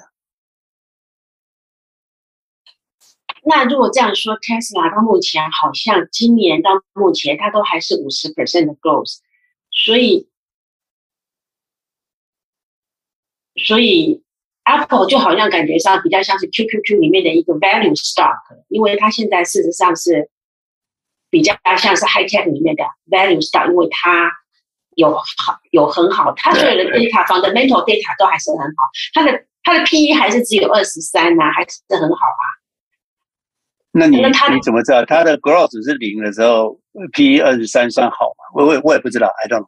那如果这样说，Tesla 到目前好像今年到目前它都还是五十 percent 的 growth，所以。所以，Apple 就好像感觉上比较像是 QQQ 里面的一个 value stock，因为它现在事实上是比较像是 high tech 里面的 value stock，因为它有好有很好，它所有的 data fundamental data 都还是很好，它的它的 PE 还是只有二十三呐，还是很好啊。那你你怎么知道它的 growth 是零的时候，PE 二十三算好吗？我我我也不知道，I don't know。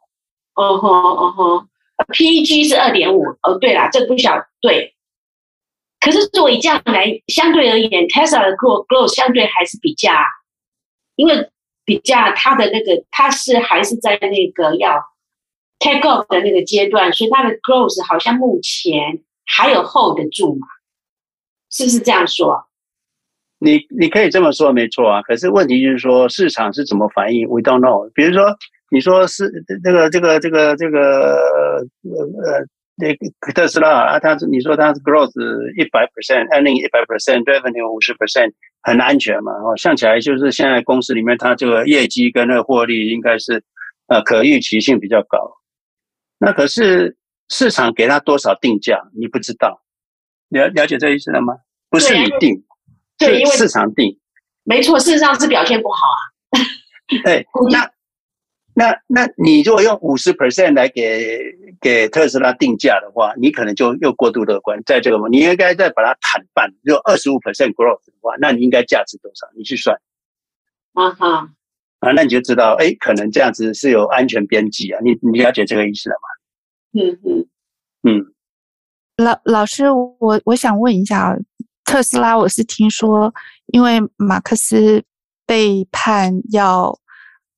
哦吼哦吼。PEG 是二点五哦，对啦，这不小对。可是作为这样来相对而言，Tesla 的 growth growth 相对还是比较因为比较它的那个它是还是在那个要 take off 的那个阶段，所以它的 growth 好像目前还有 hold 得住嘛？是不是这样说？你你可以这么说，没错啊。可是问题就是说，市场是怎么反应？We don't know。比如说，你说是这个这个这个这个呃。那个特斯拉啊，它是你说它是 growth 一百 percent，earning 一百 percent，revenue 五十 percent，很安全嘛？哦，算起来就是现在公司里面它这个业绩跟那个获利应该是呃可预期性比较高。那可是市场给它多少定价，你不知道，了了解这意思了吗？不是你定，对，因为市场定。没错，事实上是表现不好啊。*laughs* 对，那。那那你如果用五十 percent 来给给特斯拉定价的话，你可能就又过度乐观。在这个，你应该再把它砍半，如果二十五 percent growth 的话，那你应该价值多少？你去算。啊哈，啊，那你就知道，哎，可能这样子是有安全边际啊。你你了解这个意思了吗？嗯嗯嗯。老老师，我我想问一下，特斯拉，我是听说，因为马克思被判要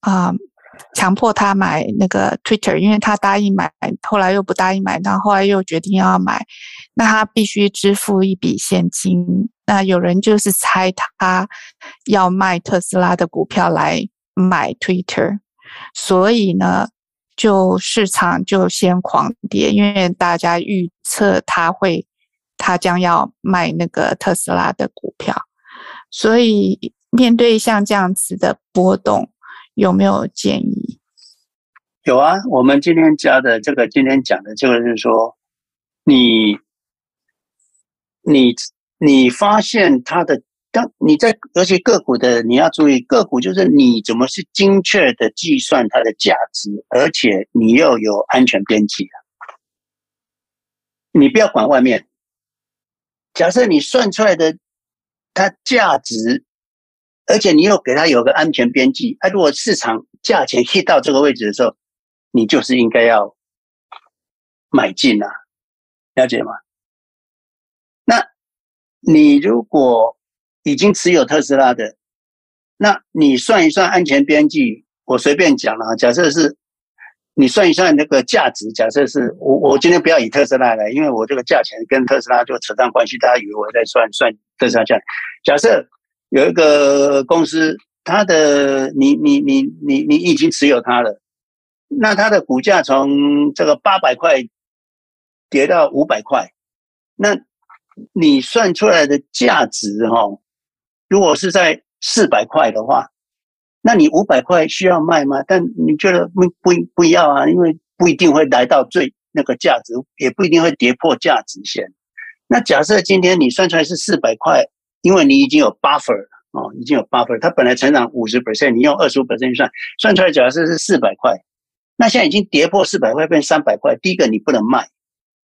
啊。强迫他买那个 Twitter，因为他答应买，后来又不答应买，然后后来又决定要买，那他必须支付一笔现金。那有人就是猜他要卖特斯拉的股票来买 Twitter，所以呢，就市场就先狂跌，因为大家预测他会，他将要卖那个特斯拉的股票，所以面对像这样子的波动。有没有建议？有啊，我们今天加的这个，今天讲的就是说，你，你，你发现它的，当你在，而且个股的你要注意，个股就是你怎么是精确的计算它的价值，而且你又有安全边际啊。你不要管外面，假设你算出来的它价值。而且你又给它有个安全边际，它，如果市场价钱去到这个位置的时候，你就是应该要买进啊，了解吗？那你如果已经持有特斯拉的，那你算一算安全边际，我随便讲了，假设是你算一算那个价值，假设是我我今天不要以特斯拉来，因为我这个价钱跟特斯拉就扯上关系，大家以为我在算算特斯拉价，假设。有一个公司，它的你你你你你已经持有它了，那它的股价从这个八百块跌到五百块，那你算出来的价值哈，如果是在四百块的话，那你五百块需要卖吗？但你觉得不不不要啊，因为不一定会来到最那个价值，也不一定会跌破价值线。那假设今天你算出来是四百块。因为你已经有 buffer 哦，已经有 buffer，它本来成长五十 percent，你用二十五 percent 算，算出来假设是四百块，那现在已经跌破四百块，变三百块。第一个你不能卖，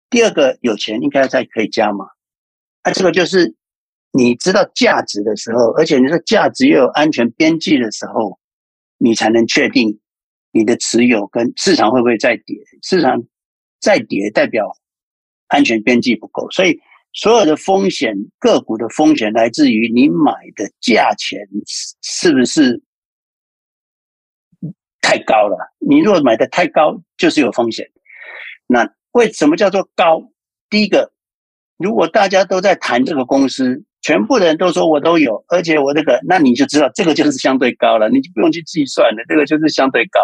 第二个有钱应该再可以加嘛。那这个就是你知道价值的时候，而且你说价值又有安全边际的时候，你才能确定你的持有跟市场会不会再跌。市场再跌代表安全边际不够，所以。所有的风险，个股的风险来自于你买的价钱是不是太高了？你如果买的太高，就是有风险。那为什么叫做高？第一个，如果大家都在谈这个公司，全部人都说我都有，而且我这个，那你就知道这个就是相对高了，你就不用去计算了，这个就是相对高，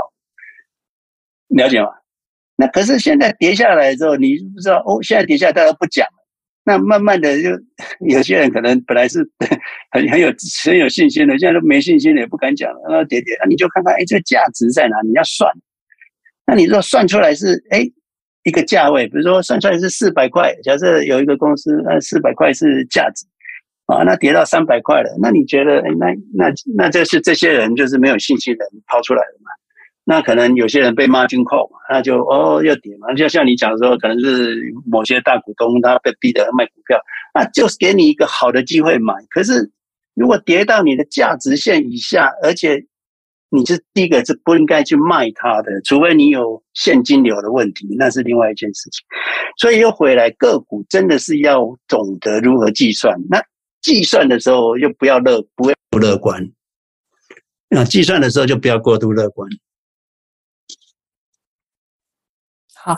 了解吗？那可是现在跌下来之后，你不知道哦，现在跌下来大家不讲了。那慢慢的，就有些人可能本来是很 *laughs* 很有很有信心的，现在都没信心了，也不敢讲了。那跌跌，那你就看看，哎，这个价值在哪？你要算。那你说算出来是哎一个价位，比如说算出来是四百块，假设有一个公司，那四百块是价值啊，那跌到三百块了，那你觉得，哎，那那那这是这些人就是没有信心的人抛出来的嘛？那可能有些人被 margin call，那就哦要跌嘛，就像你讲的时候，可能是某些大股东他被逼的卖股票，那就是给你一个好的机会买。可是如果跌到你的价值线以下，而且你是第一个是不应该去卖它的，除非你有现金流的问题，那是另外一件事情。所以又回来，个股真的是要懂得如何计算。那计算的时候又不要乐，不要不乐观。那计算的时候就不要过度乐观。好，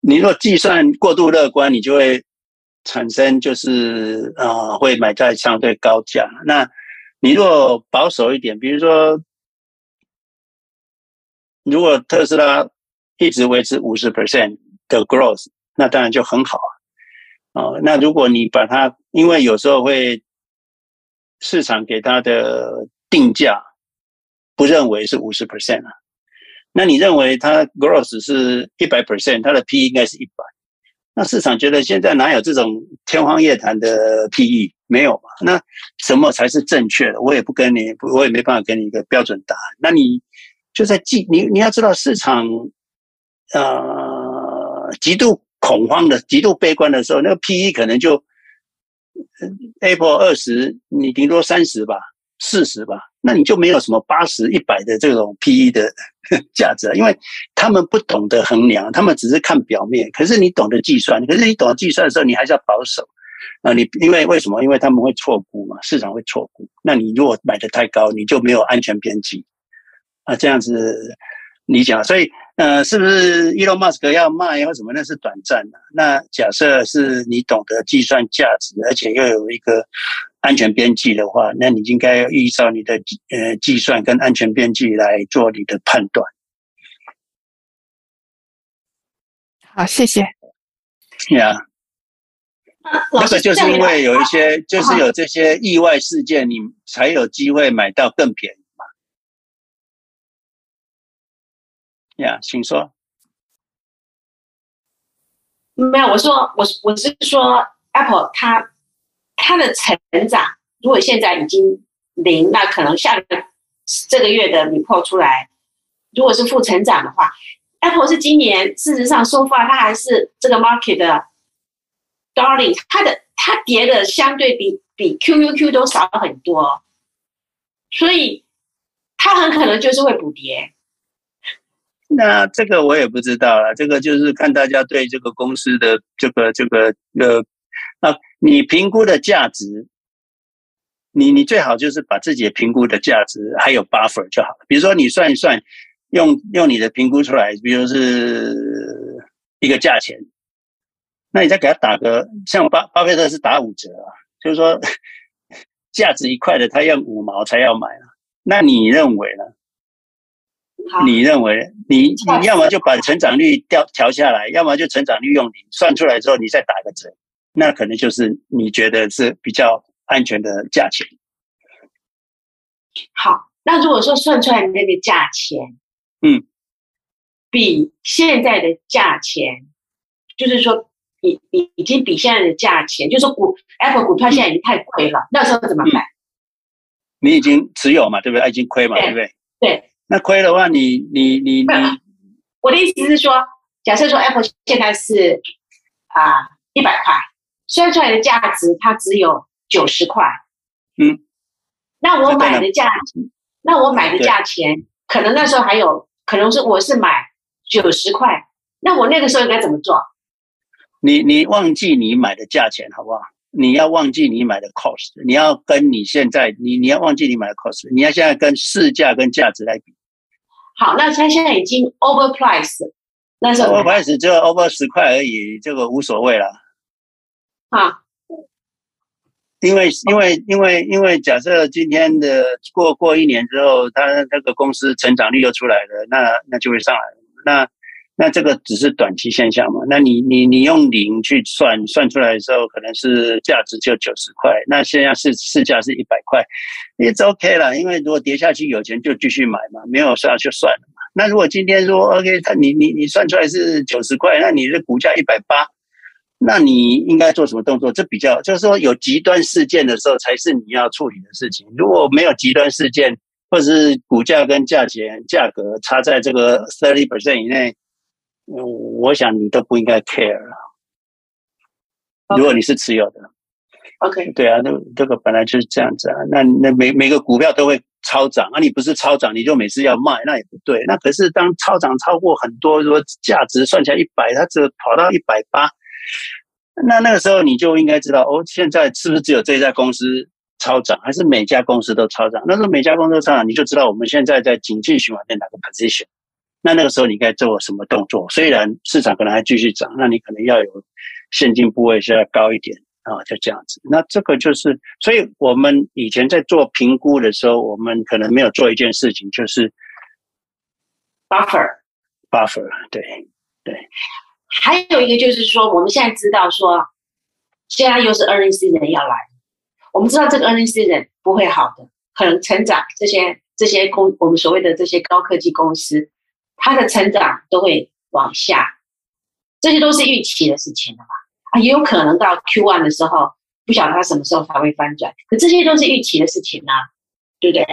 你若计算过度乐观，你就会产生就是啊、呃，会买在相对高价。那你若保守一点，比如说，如果特斯拉一直维持五十 percent 的 growth，那当然就很好啊。哦，那如果你把它，因为有时候会市场给它的定价不认为是五十 percent 啊。那你认为它 growth 是一百 percent，它的 P 应该是一百。那市场觉得现在哪有这种天方夜谭的 PE？没有嘛？那什么才是正确的？我也不跟你，我也没办法给你一个标准答案。那你就在记你你要知道市场，呃，极度恐慌的、极度悲观的时候，那个 PE 可能就 Apple 二十，你顶多三十吧。四十吧，那你就没有什么八十、一百的这种 PE 的 *laughs* 价值，因为他们不懂得衡量，他们只是看表面。可是你懂得计算，可是你懂得计算的时候，你还是要保守啊。你因为为什么？因为他们会错估嘛，市场会错估。那你如果买得太高，你就没有安全边际啊。这样子你讲，所以呃，是不是 Elon Musk 要卖或什么？那是短暂的。那假设是你懂得计算价值，而且又有一个。安全边际的话，那你应该要依照你的呃计算跟安全边际来做你的判断。好，谢谢。呀、yeah. 啊，那个就是因为有一些，就是有这些意外事件，你才有机会买到更便 yeah，请说。没有，我说我我是说 Apple 它。它的成长，如果现在已经零，那可能下个这个月的 report 出来，如果是负成长的话，Apple 是今年事实上 so far 它还是这个 market 的 darling，它的它跌的相对比比 QQQ 都少很多，所以它很可能就是会补跌。那这个我也不知道了，这个就是看大家对这个公司的这个这个呃。啊你评估的价值，你你最好就是把自己评估的价值还有 buffer 就好了。比如说你算一算，用用你的评估出来，比如是一个价钱，那你再给他打个，像巴巴菲特是打五折啊，就是说 *laughs* 价值一块的他要五毛才要买啊。那你认为呢？你认为你你要么就把成长率调调下来，要么就成长率用零算出来之后，你再打个折。那可能就是你觉得是比较安全的价钱。好，那如果说算出来的那个价钱，嗯，比现在的价钱，就是说已已已经比现在的价钱，就是股 Apple 股票现在已经太贵了，嗯，那时候怎么办？你已经持有嘛，对不对？已经亏嘛，对，对不对？对。那亏的话你，你你你你，我的意思是说，假设说 Apple 现在是啊一百块。算出来的价值，它只有九十块。嗯，那我买的价，那我买的价钱，可能那时候还有，可能是我是买九十块。那我那个时候应该怎么做？你你忘记你买的价钱好不好？你要忘记你买的 cost，你要跟你现在你你要忘记你买的 cost，你要现在跟市价跟价值来比。好，那它现在已经 overprice，那时候 overprice 只有 over 十块而已，这个无所谓了。啊，因为因为因为因为假设今天的过过一年之后，它那个公司成长率又出来了，那那就会上来了。那那这个只是短期现象嘛？那你你你用零去算算出来的时候，可能是价值就九十块，那现在是市价是一百块，也是 OK 了。因为如果跌下去有钱就继续买嘛，没有算就算了嘛。那如果今天说 OK，它你你你算出来是九十块，那你的股价一百八。那你应该做什么动作？这比较就是说，有极端事件的时候，才是你要处理的事情。如果没有极端事件，或者是股价跟价钱价格差在这个 thirty percent 以内，我想你都不应该 care 了。如果你是持有的，OK，对啊，那这个本来就是这样子啊。那那每每个股票都会超涨啊，你不是超涨，你就每次要卖，那也不对。那可是当超涨超过很多，说价值算起来一百，它只跑到一百八。那那个时候你就应该知道哦，现在是不是只有这一家公司超涨，还是每家公司都超涨？那时候每家公司都超涨，你就知道我们现在在景气循环的哪个 position。那那个时候你该做什么动作？虽然市场可能还继续涨，那你可能要有现金部位是要高一点啊，就这样子。那这个就是，所以我们以前在做评估的时候，我们可能没有做一件事情，就是 buffer buffer，对对。还有一个就是说，我们现在知道说，现在又是 earning season 要来，我们知道这个 earning season 不会好的，可能成长这些这些公我们所谓的这些高科技公司，它的成长都会往下，这些都是预期的事情了吧？啊，也有可能到 Q one 的时候，不晓得它什么时候才会翻转，可这些都是预期的事情啊，对不对？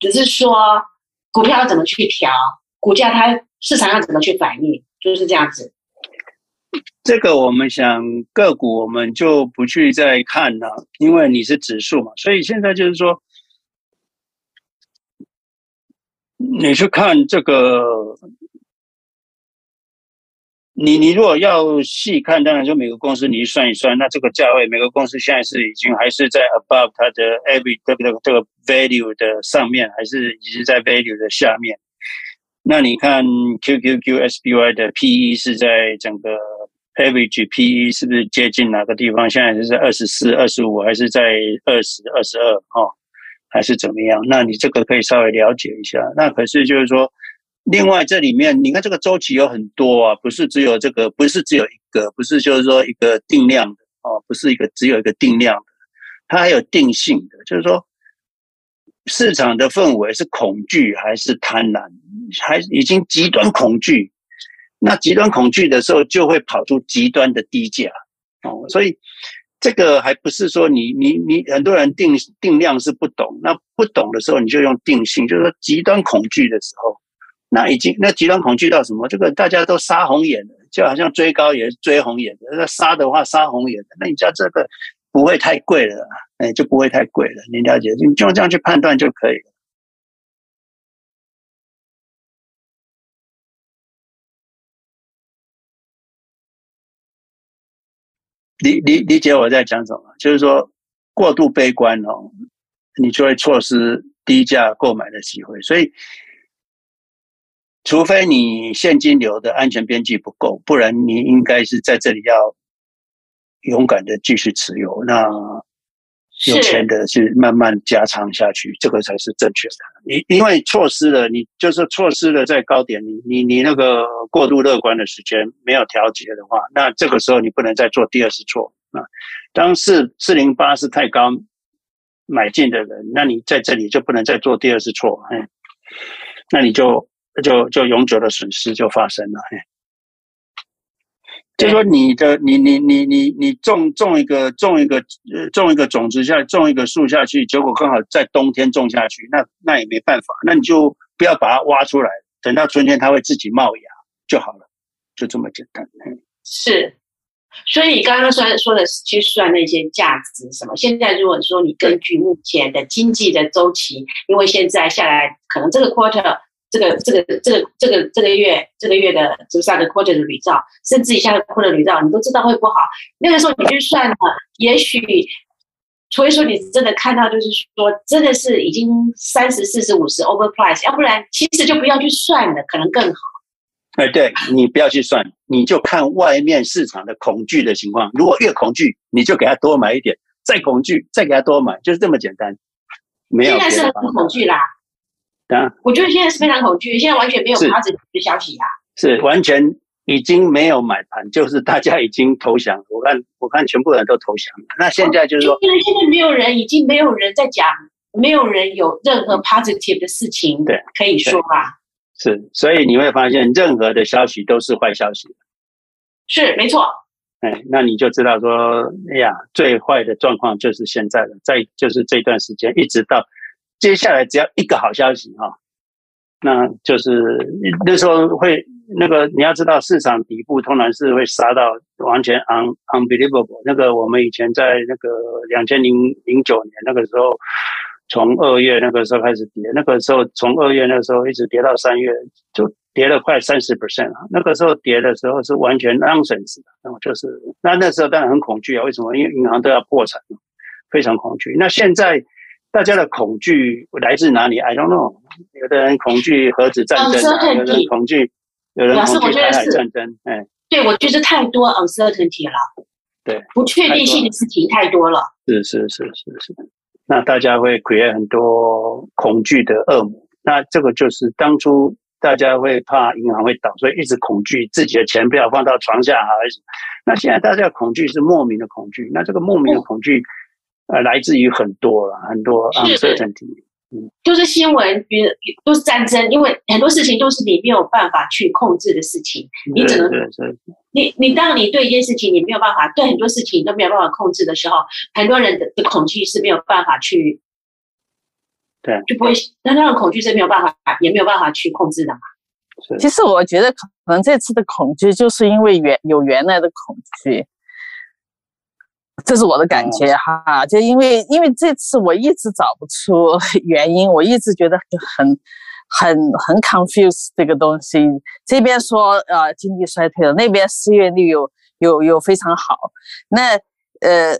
只是说股票要怎么去调，股价它市场要怎么去反应。就是这样子，这个我们想个股我们就不去再看了，因为你是指数嘛，所以现在就是说，你去看这个，你你如果要细看，当然就每个公司你去算一算，那这个价位每个公司现在是已经还是在 above 它的 every 这个这个 value 的上面，还是已经在 value 的下面。那你看 QQQ SPY 的 PE 是在整个 average PE 是不是接近哪个地方？现在是在二十四、二十五，还是在二十二十二？哦，还是怎么样？那你这个可以稍微了解一下。那可是就是说，另外这里面你看这个周期有很多啊，不是只有这个，不是只有一个，不是就是说一个定量的哦，不是一个只有一个定量的，它还有定性的，就是说。市场的氛围是恐惧还是贪婪？还已经极端恐惧？那极端恐惧的时候，就会跑出极端的低价哦。所以这个还不是说你你你很多人定定量是不懂，那不懂的时候你就用定性，就是说极端恐惧的时候，那已经那极端恐惧到什么？这个大家都杀红眼了，就好像追高也是追红眼的。那杀的话杀红眼的，那你知道这个。不会太贵了，哎，就不会太贵了。你了解，你就这样去判断就可以了。理理理解我在讲什么？就是说，过度悲观哦，你就会错失低价购买的机会。所以，除非你现金流的安全边际不够，不然你应该是在这里要。勇敢的继续持有，那有钱的是慢慢加仓下去，这个才是正确的。你因为错失了，你就是错失了在高点，你你你那个过度乐观的时间没有调节的话，那这个时候你不能再做第二次错啊。当四四零八是太高买进的人，那你在这里就不能再做第二次错，哎，那你就就就永久的损失就发生了，哎。就说你的你你你你你种种一个种一个呃种一个种子下种一个树下去，结果刚好在冬天种下去，那那也没办法，那你就不要把它挖出来，等到春天它会自己冒芽就好了，就这么简单。是，所以你刚刚说说的去算那些价值什么，现在如果说你根据目前的经济的周期，因为现在下来可能这个 quarter。这个这个这个这个这个月这个月的这个上个 quarter 的履照，甚至以下的 quarter 履照，你都知道会不好。那个时候你去算了，也许，除非说你真的看到，就是说真的是已经三十、四十、五十 overprice，要不然其实就不要去算了，可能更好。哎，对，你不要去算，你就看外面市场的恐惧的情况。如果越恐惧，你就给他多买一点；再恐惧，再给他多买，就是这么简单。没有，现在是很恐惧啦。啊，我觉得现在是非常恐惧，现在完全没有趴着的消息啊，是完全已经没有买盘，就是大家已经投降。我看，我看全部人都投降了。那现在就是说，因为现在没有人，已经没有人在讲，没有人有任何 positive 的事情，对，可以说啊。是，所以你会发现，任何的消息都是坏消息。是，没错。哎，那你就知道说，哎呀，最坏的状况就是现在了，在就是这段时间，一直到。接下来只要一个好消息哈，那就是那时候会那个你要知道市场底部通常是会杀到完全 un unbelievable。那个我们以前在那个两千零零九年那个时候，从二月那个时候开始跌，那个时候从二月那个时候一直跌到三月，就跌了快三十 percent 啊。那个时候跌的时候是完全 nonsense 的，然后就是那那时候当然很恐惧啊，为什么？因为银行都要破产了。非常恐惧。那现在大家的恐惧来自哪里？I don't know。有的人恐惧核子战争啊，有的人恐惧，有人恐惧台海战争。哎，对，我觉得太多 uncertainty 了。对，不确定性的事情太多了。是是是是是。那大家会 create 很多恐惧的恶魔。那这个就是当初大家会怕银行会倒，所以一直恐惧自己的钱不要放到床下还是。那现在大家的恐惧是莫名的恐惧。那这个莫名的恐惧。呃，来自于很多了，很多 uncertainty，嗯，就是新闻，比如都是战争，因为很多事情都是你没有办法去控制的事情，你只能，你你当你对一件事情你没有办法，对很多事情你都没有办法控制的时候，很多人的的恐惧是没有办法去，对，就不会，那那种恐惧是没有办法，也没有办法去控制的嘛。其实我觉得可能这次的恐惧就是因为原有原来的恐惧。这是我的感觉哈，就因为因为这次我一直找不出 *laughs* 原因，我一直觉得很很很 confused 这个东西。这边说呃经济衰退了，那边失业率又又又非常好，那呃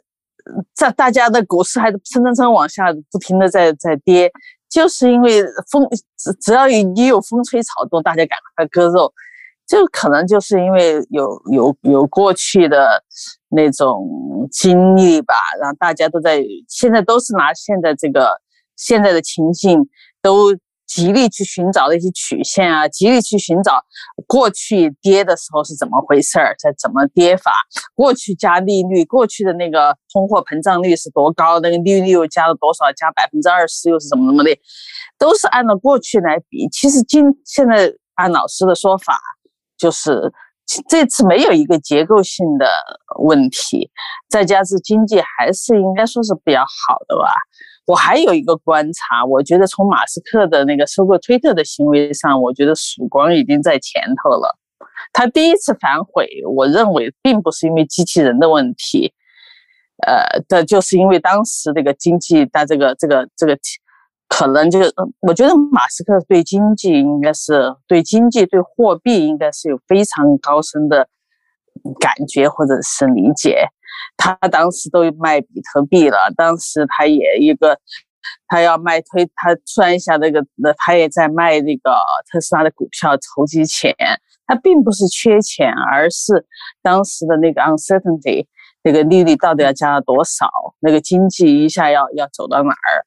在大家的股市还蹭蹭蹭往下不停的在在跌，就是因为风只只要你有风吹草动，大家赶快割肉。就可能就是因为有有有过去的那种经历吧，然后大家都在现在都是拿现在这个现在的情境，都极力去寻找那些曲线啊，极力去寻找过去跌的时候是怎么回事儿，在怎么跌法，过去加利率，过去的那个通货膨胀率是多高，那个利率又加了多少，加百分之二十又是怎么怎么的，都是按照过去来比。其实今现在按老师的说法。就是这次没有一个结构性的问题，再加之经济还是应该说是比较好的吧。我还有一个观察，我觉得从马斯克的那个收购推特的行为上，我觉得曙光已经在前头了。他第一次反悔，我认为并不是因为机器人的问题，呃，这就是因为当时那个经济的这个这个这个。可能就，我觉得马斯克对经济应该是对经济对货币应该是有非常高深的感觉或者是理解。他当时都卖比特币了，当时他也一个，他要卖推，他突然一下那个，那他也在卖那个特斯拉的股票筹集钱。他并不是缺钱，而是当时的那个 uncertainty，那个利率到底要加了多少，那个经济一下要要走到哪儿。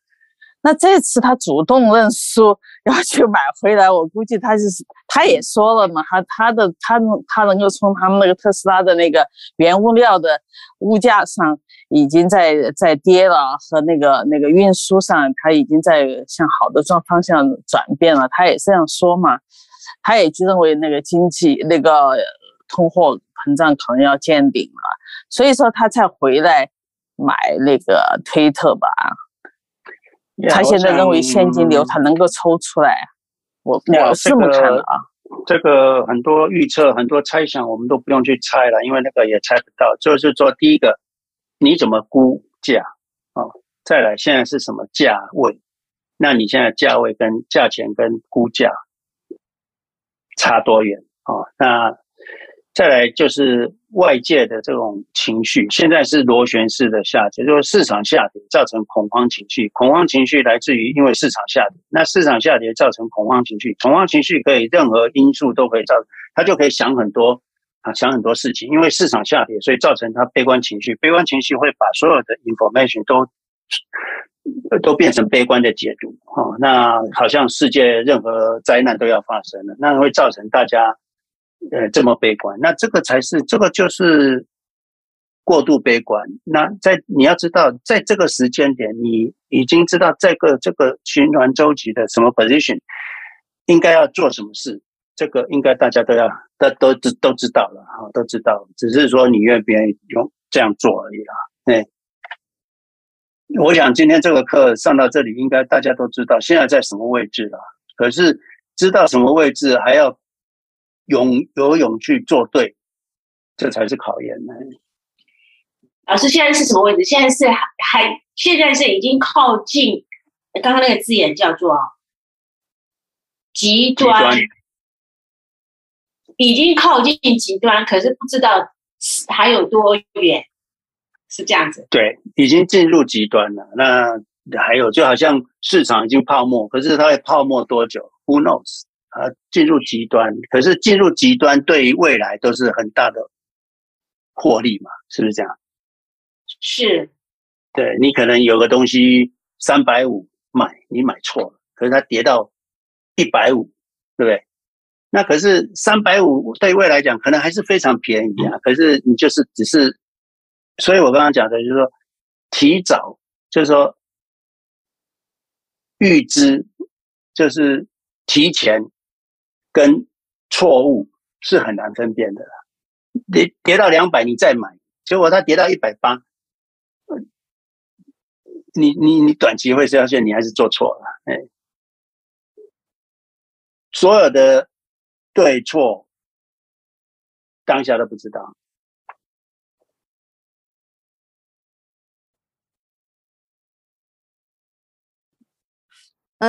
那这次他主动认输要去买回来，我估计他就是他也说了嘛，他他的他他能够从他们那个特斯拉的那个原物料的物价上已经在在跌了，和那个那个运输上他已经在向好的状方向转变了，他也这样说嘛，他也就认为那个经济那个通货膨胀可能要见顶了，所以说他才回来买那个推特吧。他现在认为现金流他能够抽出来，我我是这么看的啊。这个很多预测、很多猜想，我们都不用去猜了，因为那个也猜不到。就是说，第一个，你怎么估价啊？再来，现在是什么价位？那你现在价位跟价钱跟估价差多远啊？那再来就是。外界的这种情绪，现在是螺旋式的下跌，就是市场下跌造成恐慌情绪，恐慌情绪来自于因为市场下跌，那市场下跌造成恐慌情绪，恐慌情绪可以任何因素都可以造成，他就可以想很多啊，想很多事情，因为市场下跌，所以造成他悲观情绪，悲观情绪会把所有的 information 都都变成悲观的解读，哈，那好像世界任何灾难都要发生了，那会造成大家。呃，这么悲观，那这个才是，这个就是过度悲观。那在你要知道，在这个时间点，你已经知道这个这个循环周期的什么 position，应该要做什么事，这个应该大家都要都都知都知道了哈，都知道，只是说你愿不愿意用这样做而已啦。对，我想今天这个课上到这里，应该大家都知道现在在什么位置了。可是知道什么位置，还要。勇有勇去做对，这才是考验呢。老师，现在是什么位置？现在是还现在是已经靠近，刚刚那个字眼叫做极端，极端已经靠近极端，可是不知道还有多远。是这样子。对，已经进入极端了。那还有，就好像市场已经泡沫，可是它会泡沫多久？Who knows？啊，进入极端，可是进入极端对于未来都是很大的获利嘛？是不是这样？是。对，你可能有个东西三百五买，你买错了，可是它跌到一百五，对不对？那可是三百五对未来讲可能还是非常便宜啊。可是你就是只是，所以我刚刚讲的就是说，提早就是说预知，就是提前跟错误是很难分辨的。跌跌到两百你再买，结果它跌到一百八，你你你短期会相信你还是做错了，哎，所有的。对错，当下都不知道。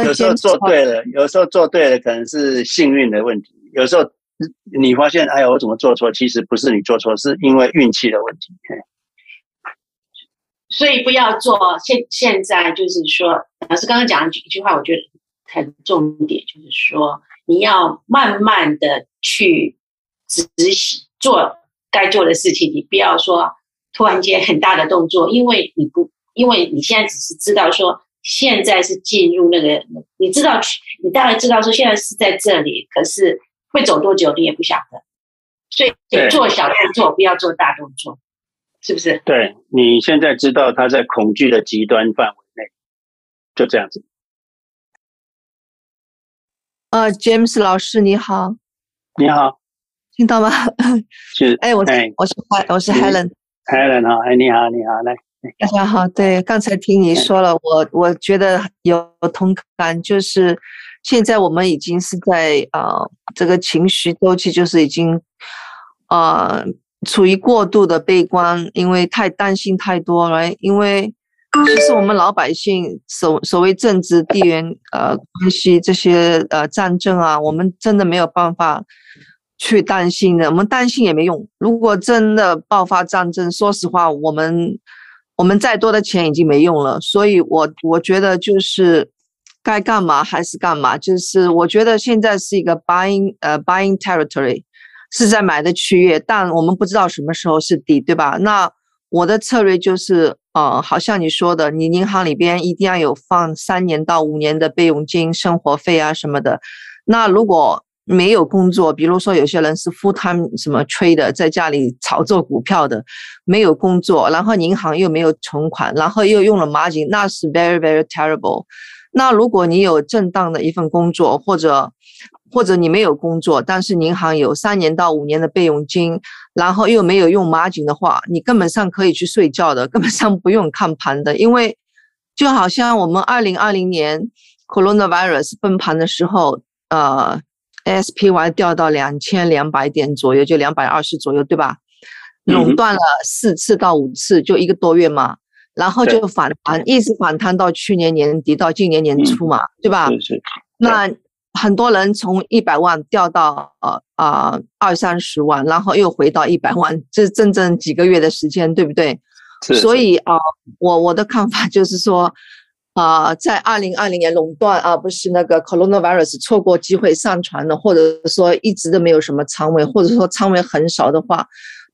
有时候做对了，有时候做对了，可能是幸运的问题。有时候你发现，哎呀，我怎么做错？其实不是你做错，是因为运气的问题。所以不要做。现现在就是说，老师刚刚讲的一句话，我觉得很重点，就是说。你要慢慢的去执行做该做的事情，你不要说突然间很大的动作，因为你不，因为你现在只是知道说现在是进入那个，你知道，你大概知道说现在是在这里，可是会走多久你也不晓得，所以你做小动作，不要做大动作，是不是？对，你现在知道他在恐惧的极端范围内，就这样子。呃，James 老师你好，你好，听到吗？是，*laughs* 哎，我是我是我是 Helen，Helen 好，哎，你好，你好，来，大家好，对，刚才听你说了，我我觉得有同感，就是现在我们已经是在呃这个情绪周期，就是已经呃处于过度的悲观，因为太担心太多了，因为。其实我们老百姓所所谓政治地缘呃关系这些呃战争啊，我们真的没有办法去担心的。我们担心也没用。如果真的爆发战争，说实话，我们我们再多的钱已经没用了。所以我，我觉得就是该干嘛还是干嘛。就是我觉得现在是一个 buying 呃 buying territory，是在买的区域，但我们不知道什么时候是底，对吧？那我的策略就是。呃，好像你说的，你银行里边一定要有放三年到五年的备用金、生活费啊什么的。那如果没有工作，比如说有些人是 full time 什么 trader，在家里炒作股票的，没有工作，然后银行又没有存款，然后又用了 margin，那是 very very terrible。那如果你有正当的一份工作，或者或者你没有工作，但是银行有三年到五年的备用金，然后又没有用 margin 的话，你根本上可以去睡觉的，根本上不用看盘的，因为就好像我们二零二零年 coronavirus 崩盘的时候，呃，SPY 掉到两千两百点左右，就两百二十左右，对吧？垄断了四次到五次，就一个多月嘛，然后就反弹，一直反弹到去年年底到今年年初嘛，对吧？那。很多人从一百万掉到呃啊二三十万，然后又回到一百万，这是整整几个月的时间，对不对？是是所以啊、呃，我我的看法就是说，啊、在二零二零年垄断啊，不是那个 coronavirus 错过机会上船的，或者说一直都没有什么仓位，或者说仓位很少的话，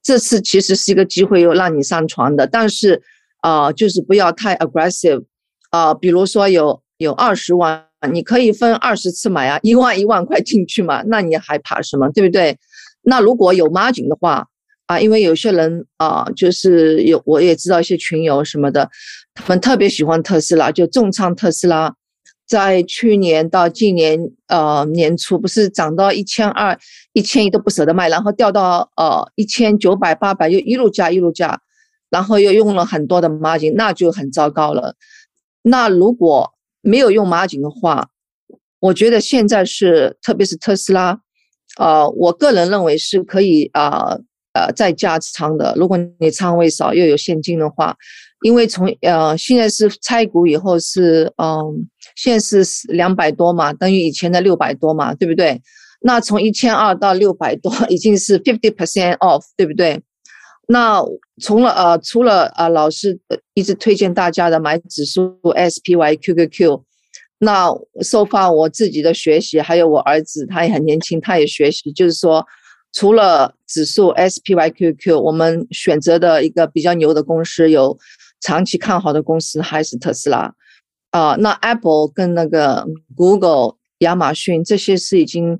这次其实是一个机会，又让你上船的。但是啊、就是不要太 aggressive 啊、比如说有有二十万。你可以分二十次买啊，一万一万块进去嘛，那你还怕什么，对不对？那如果有 margin 的话啊，因为有些人啊，就是有我也知道一些群友什么的，他们特别喜欢特斯拉，就重仓特斯拉，在去年到今年呃年初不是涨到一千二、一千一都不舍得卖，然后掉到呃一千九百、八百又一路加一路加，然后又用了很多的 margin，那就很糟糕了。那如果没有用马景的话，我觉得现在是，特别是特斯拉，呃，我个人认为是可以啊，呃，再加仓的。如果你仓位少又有现金的话，因为从呃现在是拆股以后是嗯、现在是两百多嘛，等于以前的六百多嘛，对不对？那从一千二到六百多已经是 fifty percent off，对不对？那除了呃，除了、呃，老师一直推荐大家的买指数 SPY QQQ，那 so far 我自己的学习，还有我儿子他也很年轻，他也学习，就是说除了指数 SPY QQQ，我们选择的一个比较牛的公司，有长期看好的公司还是特斯拉啊、呃。那 Apple 跟那个 Google、亚马逊这些是已经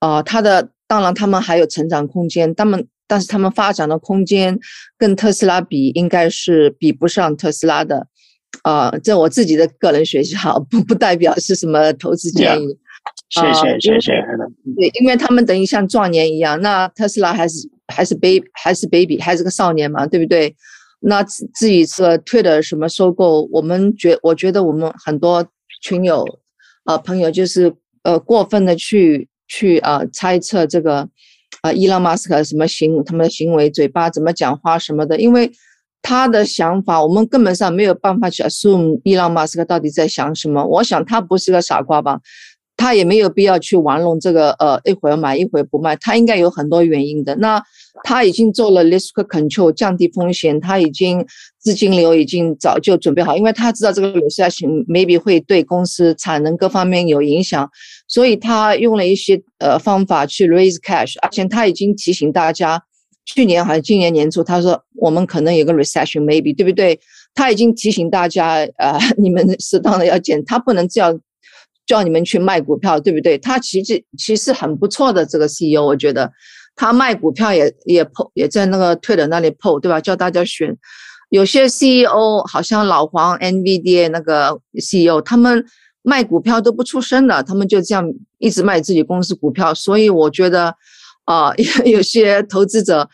啊、呃，它的当然他们还有成长空间，他们。但是他们发展的空间跟特斯拉比，应该是比不上特斯拉的，啊、呃，这我自己的个人学习哈，不不代表是什么投资建议。谢谢谢谢。对，因为他们等于像壮年一样，那特斯拉还是还是 baby 还是 baby 还是个少年嘛，对不对？那至于说 Twitter 什么收购，我们觉我觉得我们很多群友啊、朋友就是呃过分的去去啊、呃、猜测这个。啊，伊朗马斯克什么行，他们的行为，嘴巴怎么讲话什么的，因为他的想法，我们根本上没有办法去 assume 伊朗马斯克到底在想什么。我想他不是个傻瓜吧。他也没有必要去玩弄这个，呃，一会儿买一会儿不卖，他应该有很多原因的。那他已经做了 risk control 降低风险，他已经资金流已经早就准备好，因为他知道这个 recession maybe 会对公司产能各方面有影响，所以他用了一些呃方法去 raise cash，而且他已经提醒大家，去年还是今年年初，他说我们可能有个 recession maybe 对不对？他已经提醒大家，呃，*laughs* 你们适当的要减，他不能这样。叫你们去卖股票，对不对？他其实其实很不错的这个 CEO，我觉得他卖股票也也 po 也在那个 Twitter 那里 po，对吧？叫大家选。有些 CEO 好像老黄 NVDA 那个 CEO，他们卖股票都不出声的，他们就这样一直卖自己公司股票。所以我觉得啊、呃，*laughs* 有些投资者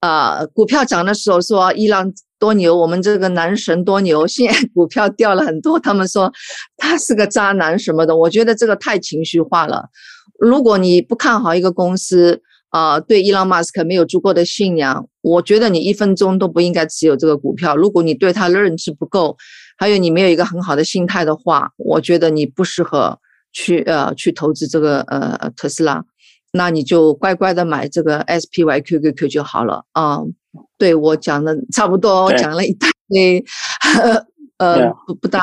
啊、呃，股票涨的时候说伊朗。多牛！我们这个男神多牛！现在股票掉了很多，他们说他是个渣男什么的。我觉得这个太情绪化了。如果你不看好一个公司，啊、呃，对伊朗马斯克没有足够的信仰，我觉得你一分钟都不应该持有这个股票。如果你对他的认知不够，还有你没有一个很好的心态的话，我觉得你不适合去呃去投资这个呃特斯拉。那你就乖乖的买这个 SPYQQQ 就好了啊。嗯对我讲的差不多，我讲了一大堆，*laughs* 呃，不不大，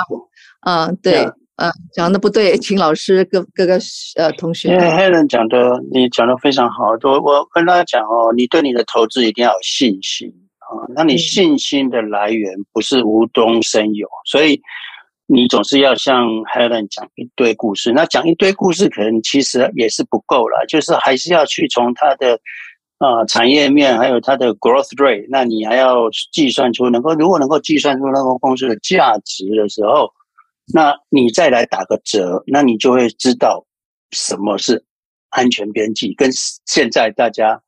啊，对，呃，讲的不对，请老师各各个呃同学。因为 Helen 讲的，你讲的非常好，我我跟大家讲哦，你对你的投资一定要有信心啊，那你信心的来源不是无中生有，所以你总是要像 Helen 讲一堆故事，那讲一堆故事可能其实也是不够了，就是还是要去从他的。啊，产业面还有它的 growth rate，那你还要计算出能够，如果能够计算出那个公司的价值的时候，那你再来打个折，那你就会知道什么是安全边际，跟现在大家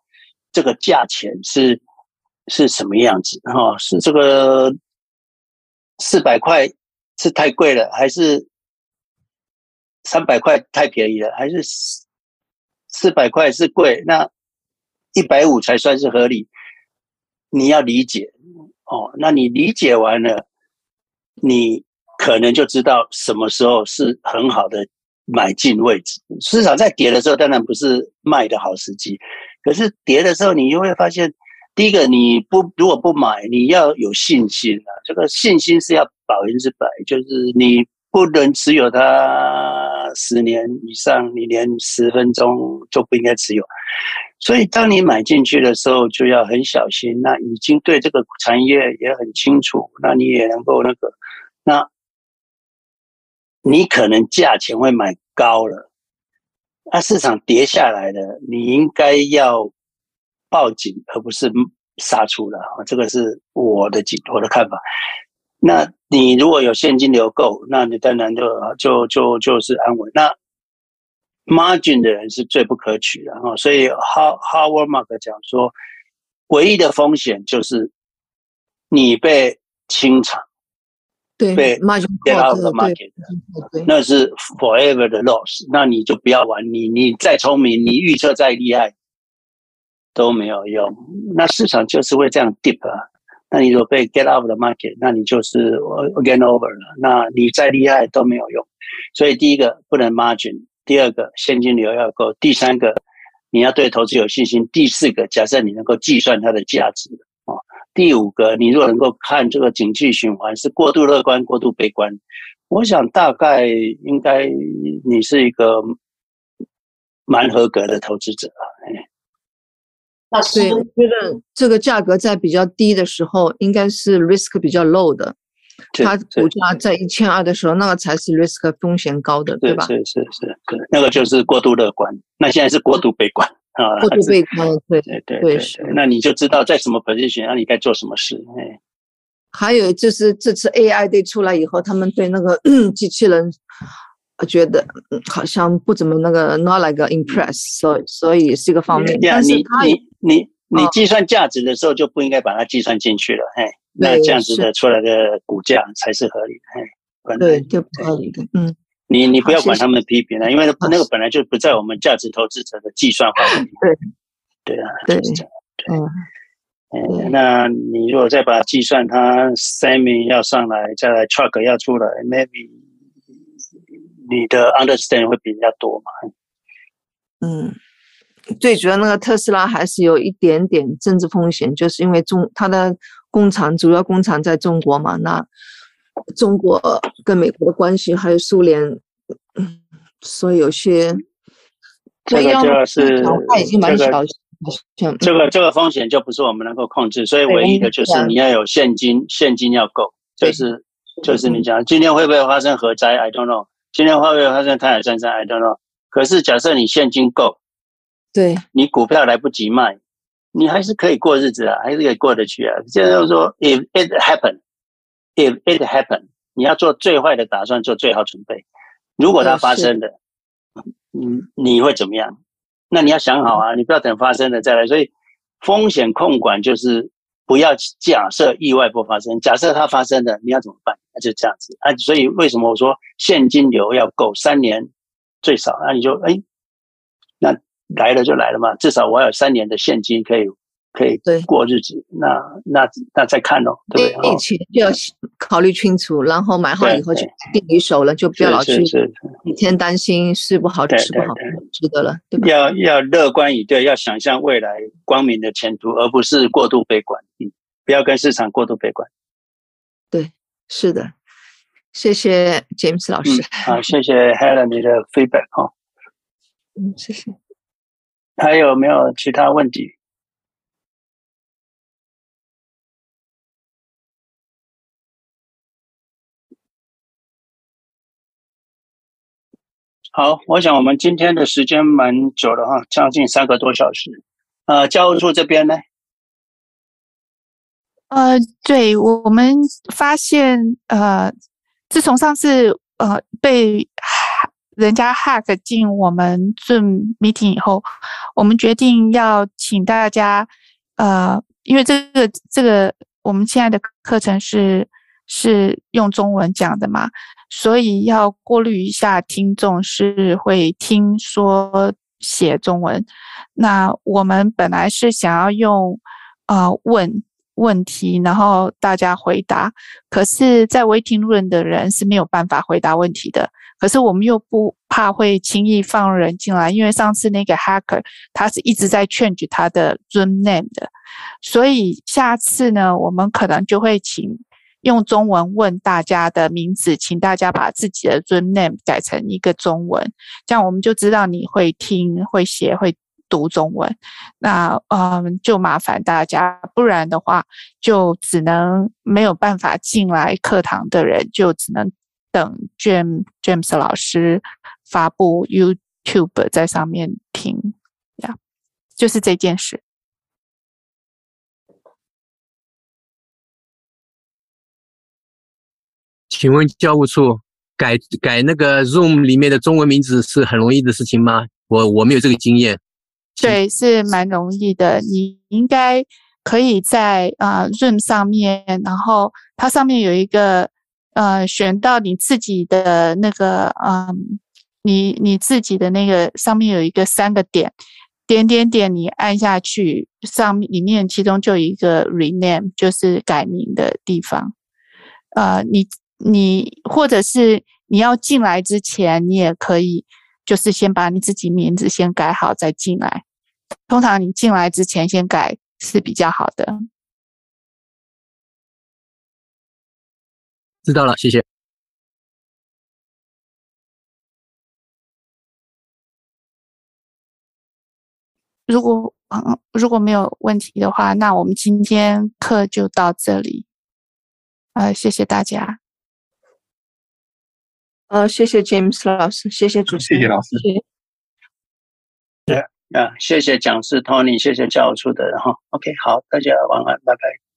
这个价钱是是什么样子哈？是这个四百块是太贵了，还是三百块太便宜了，还是四百块是贵？那一百五才算是合理，你要理解哦。那你理解完了，你可能就知道什么时候是很好的买进位置。市场在跌的时候，当然不是卖的好时机。可是跌的时候，你就会发现，第一个，你不如果不买，你要有信心啊。这个信心是要百分之百，就是你不能持有它十年以上，你连十分钟都不应该持有。所以，当你买进去的时候，就要很小心。那已经对这个产业也很清楚，那你也能够那个，那你可能价钱会买高了，那市场跌下来了，你应该要报警，而不是杀出了啊。这个是我的我的看法。那你如果有现金流够，那你当然就就就就是安稳。那 Margin 的人是最不可取的哈，所以 Howard Mark 讲说，唯一的风险就是你被清场，对，被 get out of the market，那是 forever 的 loss，那你就不要玩，你你再聪明，你预测再厉害都没有用，那市场就是会这样 dip 啊，那你如果被 get out of the market，那你就是 again over 了，那你再厉害都没有用，所以第一个不能 margin。第二个现金流要够，第三个你要对投资有信心，第四个假设你能够计算它的价值啊，第五个，你如果能够看这个景气循环是过度乐观、过度悲观，我想大概应该你是一个蛮合格的投资者啊。老师，对，我觉得这个价格在比较低的时候，应该是 risk 比较 low 的。它股价在一千二的时候，那个才是 risk 风险高的，对吧？是是是是，那个就是过度乐观。那现在是过度悲观啊，过度对对对对。那你就知道在什么 position，那你该做什么事。哎，还有就是这次 AI Day 出来以后，他们对那个 *clears throat* 机器人，我觉得好像不怎么那个 not like impress，所以所以是一个方面。但是他你你你计算价值的时候就不应该把它计算进去了，哎。那这样子的出来的股价才是合理的，对，就不合理的。嗯，你你不要管他们的批评了，因为那个本来就不在我们价值投资者的计算范围里。对，对啊，就是这样。对，嗯，那你如果再把它计算，它 semi 要上来，再来 truck 要出来，maybe 你的 understand 会比人家多嘛？嗯，最主要那个特斯拉还是有一点点政治风险，就是因为中它的。工厂主要工厂在中国嘛？那中国跟美国的关系还有苏联，所以有些这个就是他已经蛮小这个这个这个风险就不是我们能够控制，所以唯一的就是你要有现金，现金要够，就是就是你讲今天会不会发生核灾？I don't know。今天会不会发生台海战争？I don't know。可是假设你现金够，对，你股票来不及卖。你还是可以过日子啊，还是可以过得去啊。现在就是说，if it happen，if it happen，你要做最坏的打算，做最好准备。如果它发生了，嗯，你会怎么样？那你要想好啊，你不要等发生了再来。所以风险控管就是不要假设意外不发生，假设它发生了，你要怎么办？那就这样子啊。所以为什么我说现金流要够三年最少？那你就哎，那。来了就来了嘛，至少我要有三年的现金可以可以过日子。那那那再看喽，对不对？以前就要考虑清楚，然后买好以后就定离手了，就不要老去每天担心睡不好吃不好，值得了，对吧？要要乐观以对，要想象未来光明的前途，而不是过度悲观。嗯，不要跟市场过度悲观。对，是的，谢谢 James 老师。好，谢谢 Helen 你的 feedback 哈。嗯，谢谢。还有没有其他问题？好，我想我们今天的时间蛮久了哈，将近三个多小时。呃，教务处这边呢？呃，对，我们发现，呃，自从上次呃被。人家 hack 进我们 Zoom meeting 以后，我们决定要请大家，呃，因为这个这个我们现在的课程是是用中文讲的嘛，所以要过滤一下听众是会听说写中文。那我们本来是想要用呃问问题，然后大家回答，可是，在 waiting room 的人是没有办法回答问题的。可是我们又不怕会轻易放人进来，因为上次那个 hacker 他是一直在劝举他的 Zoom name 的，所以下次呢，我们可能就会请用中文问大家的名字，请大家把自己的尊 name 改成一个中文，这样我们就知道你会听、会写、会读中文。那嗯，就麻烦大家，不然的话就只能没有办法进来课堂的人就只能。等 James James 老师发布 YouTube 在上面听呀，就是这件事。请问教务处改改那个 Zoom 里面的中文名字是很容易的事情吗？我我没有这个经验。对，是蛮容易的。你应该可以在啊、呃、Zoom 上面，然后它上面有一个。呃，选到你自己的那个，嗯，你你自己的那个上面有一个三个点，点点点，你按下去，上面里面其中就有一个 rename，就是改名的地方。呃，你你或者是你要进来之前，你也可以，就是先把你自己名字先改好再进来。通常你进来之前先改是比较好的。知道了，谢谢。如果嗯如果没有问题的话，那我们今天课就到这里。呃，谢谢大家。呃，谢谢 James 老师，谢谢主持人，谢谢老师。谢谢。对啊，谢谢讲师 Tony，谢谢教务处的人哈。OK，好，大家晚安，拜拜。